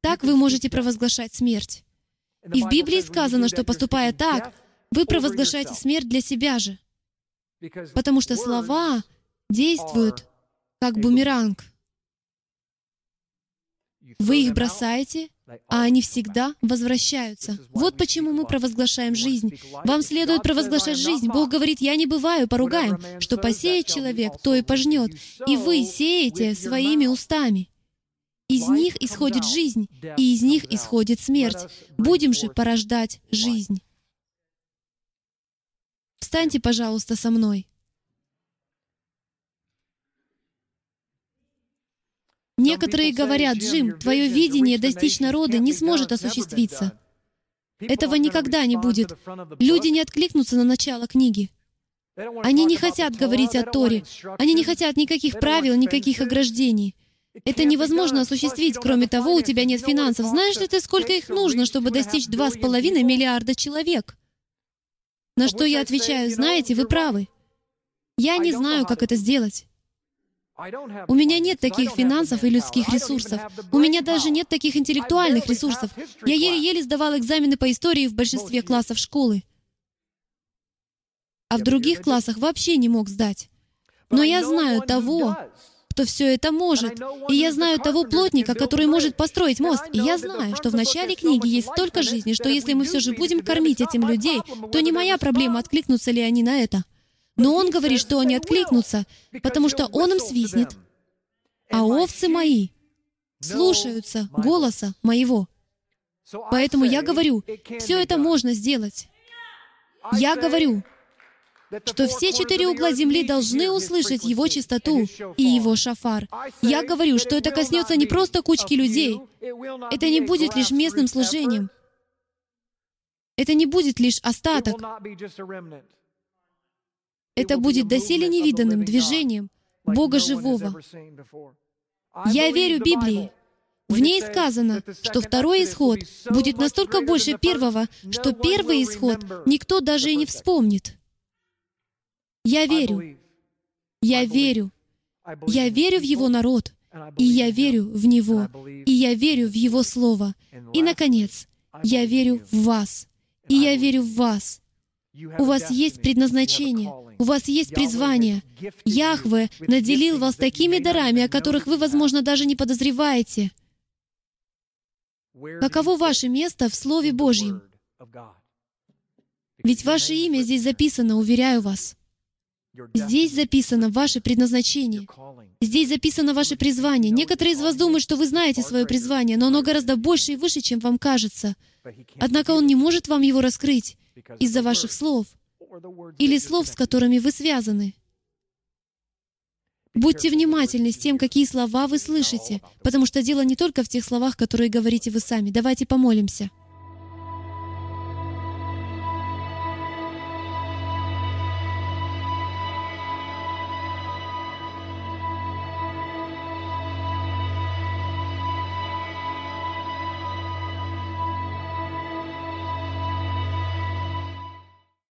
Так вы можете провозглашать смерть. И в Библии сказано, что поступая так, вы провозглашаете смерть для себя же. Потому что слова действуют как бумеранг. Вы их бросаете, а они всегда возвращаются. Вот почему мы провозглашаем жизнь. Вам следует провозглашать жизнь. Бог говорит, я не бываю, поругаем, что посеет человек, то и пожнет. И вы сеете своими устами. Из них исходит жизнь, и из них исходит смерть. Будем же порождать жизнь. Встаньте, пожалуйста, со мной. Некоторые говорят, Джим, твое видение достичь народа не сможет осуществиться. Этого никогда не будет. Люди не откликнутся на начало книги. Они не хотят говорить о Торе. Они не хотят никаких правил, никаких ограждений. Это невозможно осуществить. Кроме того, у тебя нет финансов. Знаешь ли ты, сколько их нужно, чтобы достичь 2,5 миллиарда человек? На что я отвечаю, знаете, вы правы. Я не знаю, как это сделать. У меня нет таких финансов и людских ресурсов. У меня даже нет таких интеллектуальных ресурсов. Я еле-еле сдавал экзамены по истории в большинстве классов школы. А в других классах вообще не мог сдать. Но я знаю того, кто все это может. И я знаю того плотника, который может построить мост. И я знаю, что в начале книги есть столько жизни, что если мы все же будем кормить этим людей, то не моя проблема, откликнутся ли они на это. Но он говорит, что они откликнутся, потому что он им свистнет. А овцы мои слушаются голоса моего. Поэтому я говорю, все это можно сделать. Я говорю, что все четыре угла земли должны услышать его чистоту и его шафар. Я говорю, что это коснется не просто кучки людей. Это не будет лишь местным служением. Это не будет лишь остаток. Это будет доселе невиданным движением Бога живого. Я верю Библии. В ней сказано, что второй исход будет настолько больше первого, что первый исход никто даже и не вспомнит. Я верю. Я верю. Я верю в Его народ. И я верю в Него. И я верю в Его Слово. И, наконец, я верю в вас. И я верю в вас. У вас есть предназначение, у вас есть призвание. Яхве наделил вас такими дарами, о которых вы, возможно, даже не подозреваете. Каково ваше место в Слове Божьем? Ведь ваше имя здесь записано, уверяю вас. Здесь записано ваше предназначение. Здесь записано ваше призвание. Некоторые из вас думают, что вы знаете свое призвание, но оно гораздо больше и выше, чем вам кажется. Однако Он не может вам его раскрыть из-за ваших слов или слов, с которыми вы связаны. Будьте внимательны с тем, какие слова вы слышите, потому что дело не только в тех словах, которые говорите вы сами. Давайте помолимся.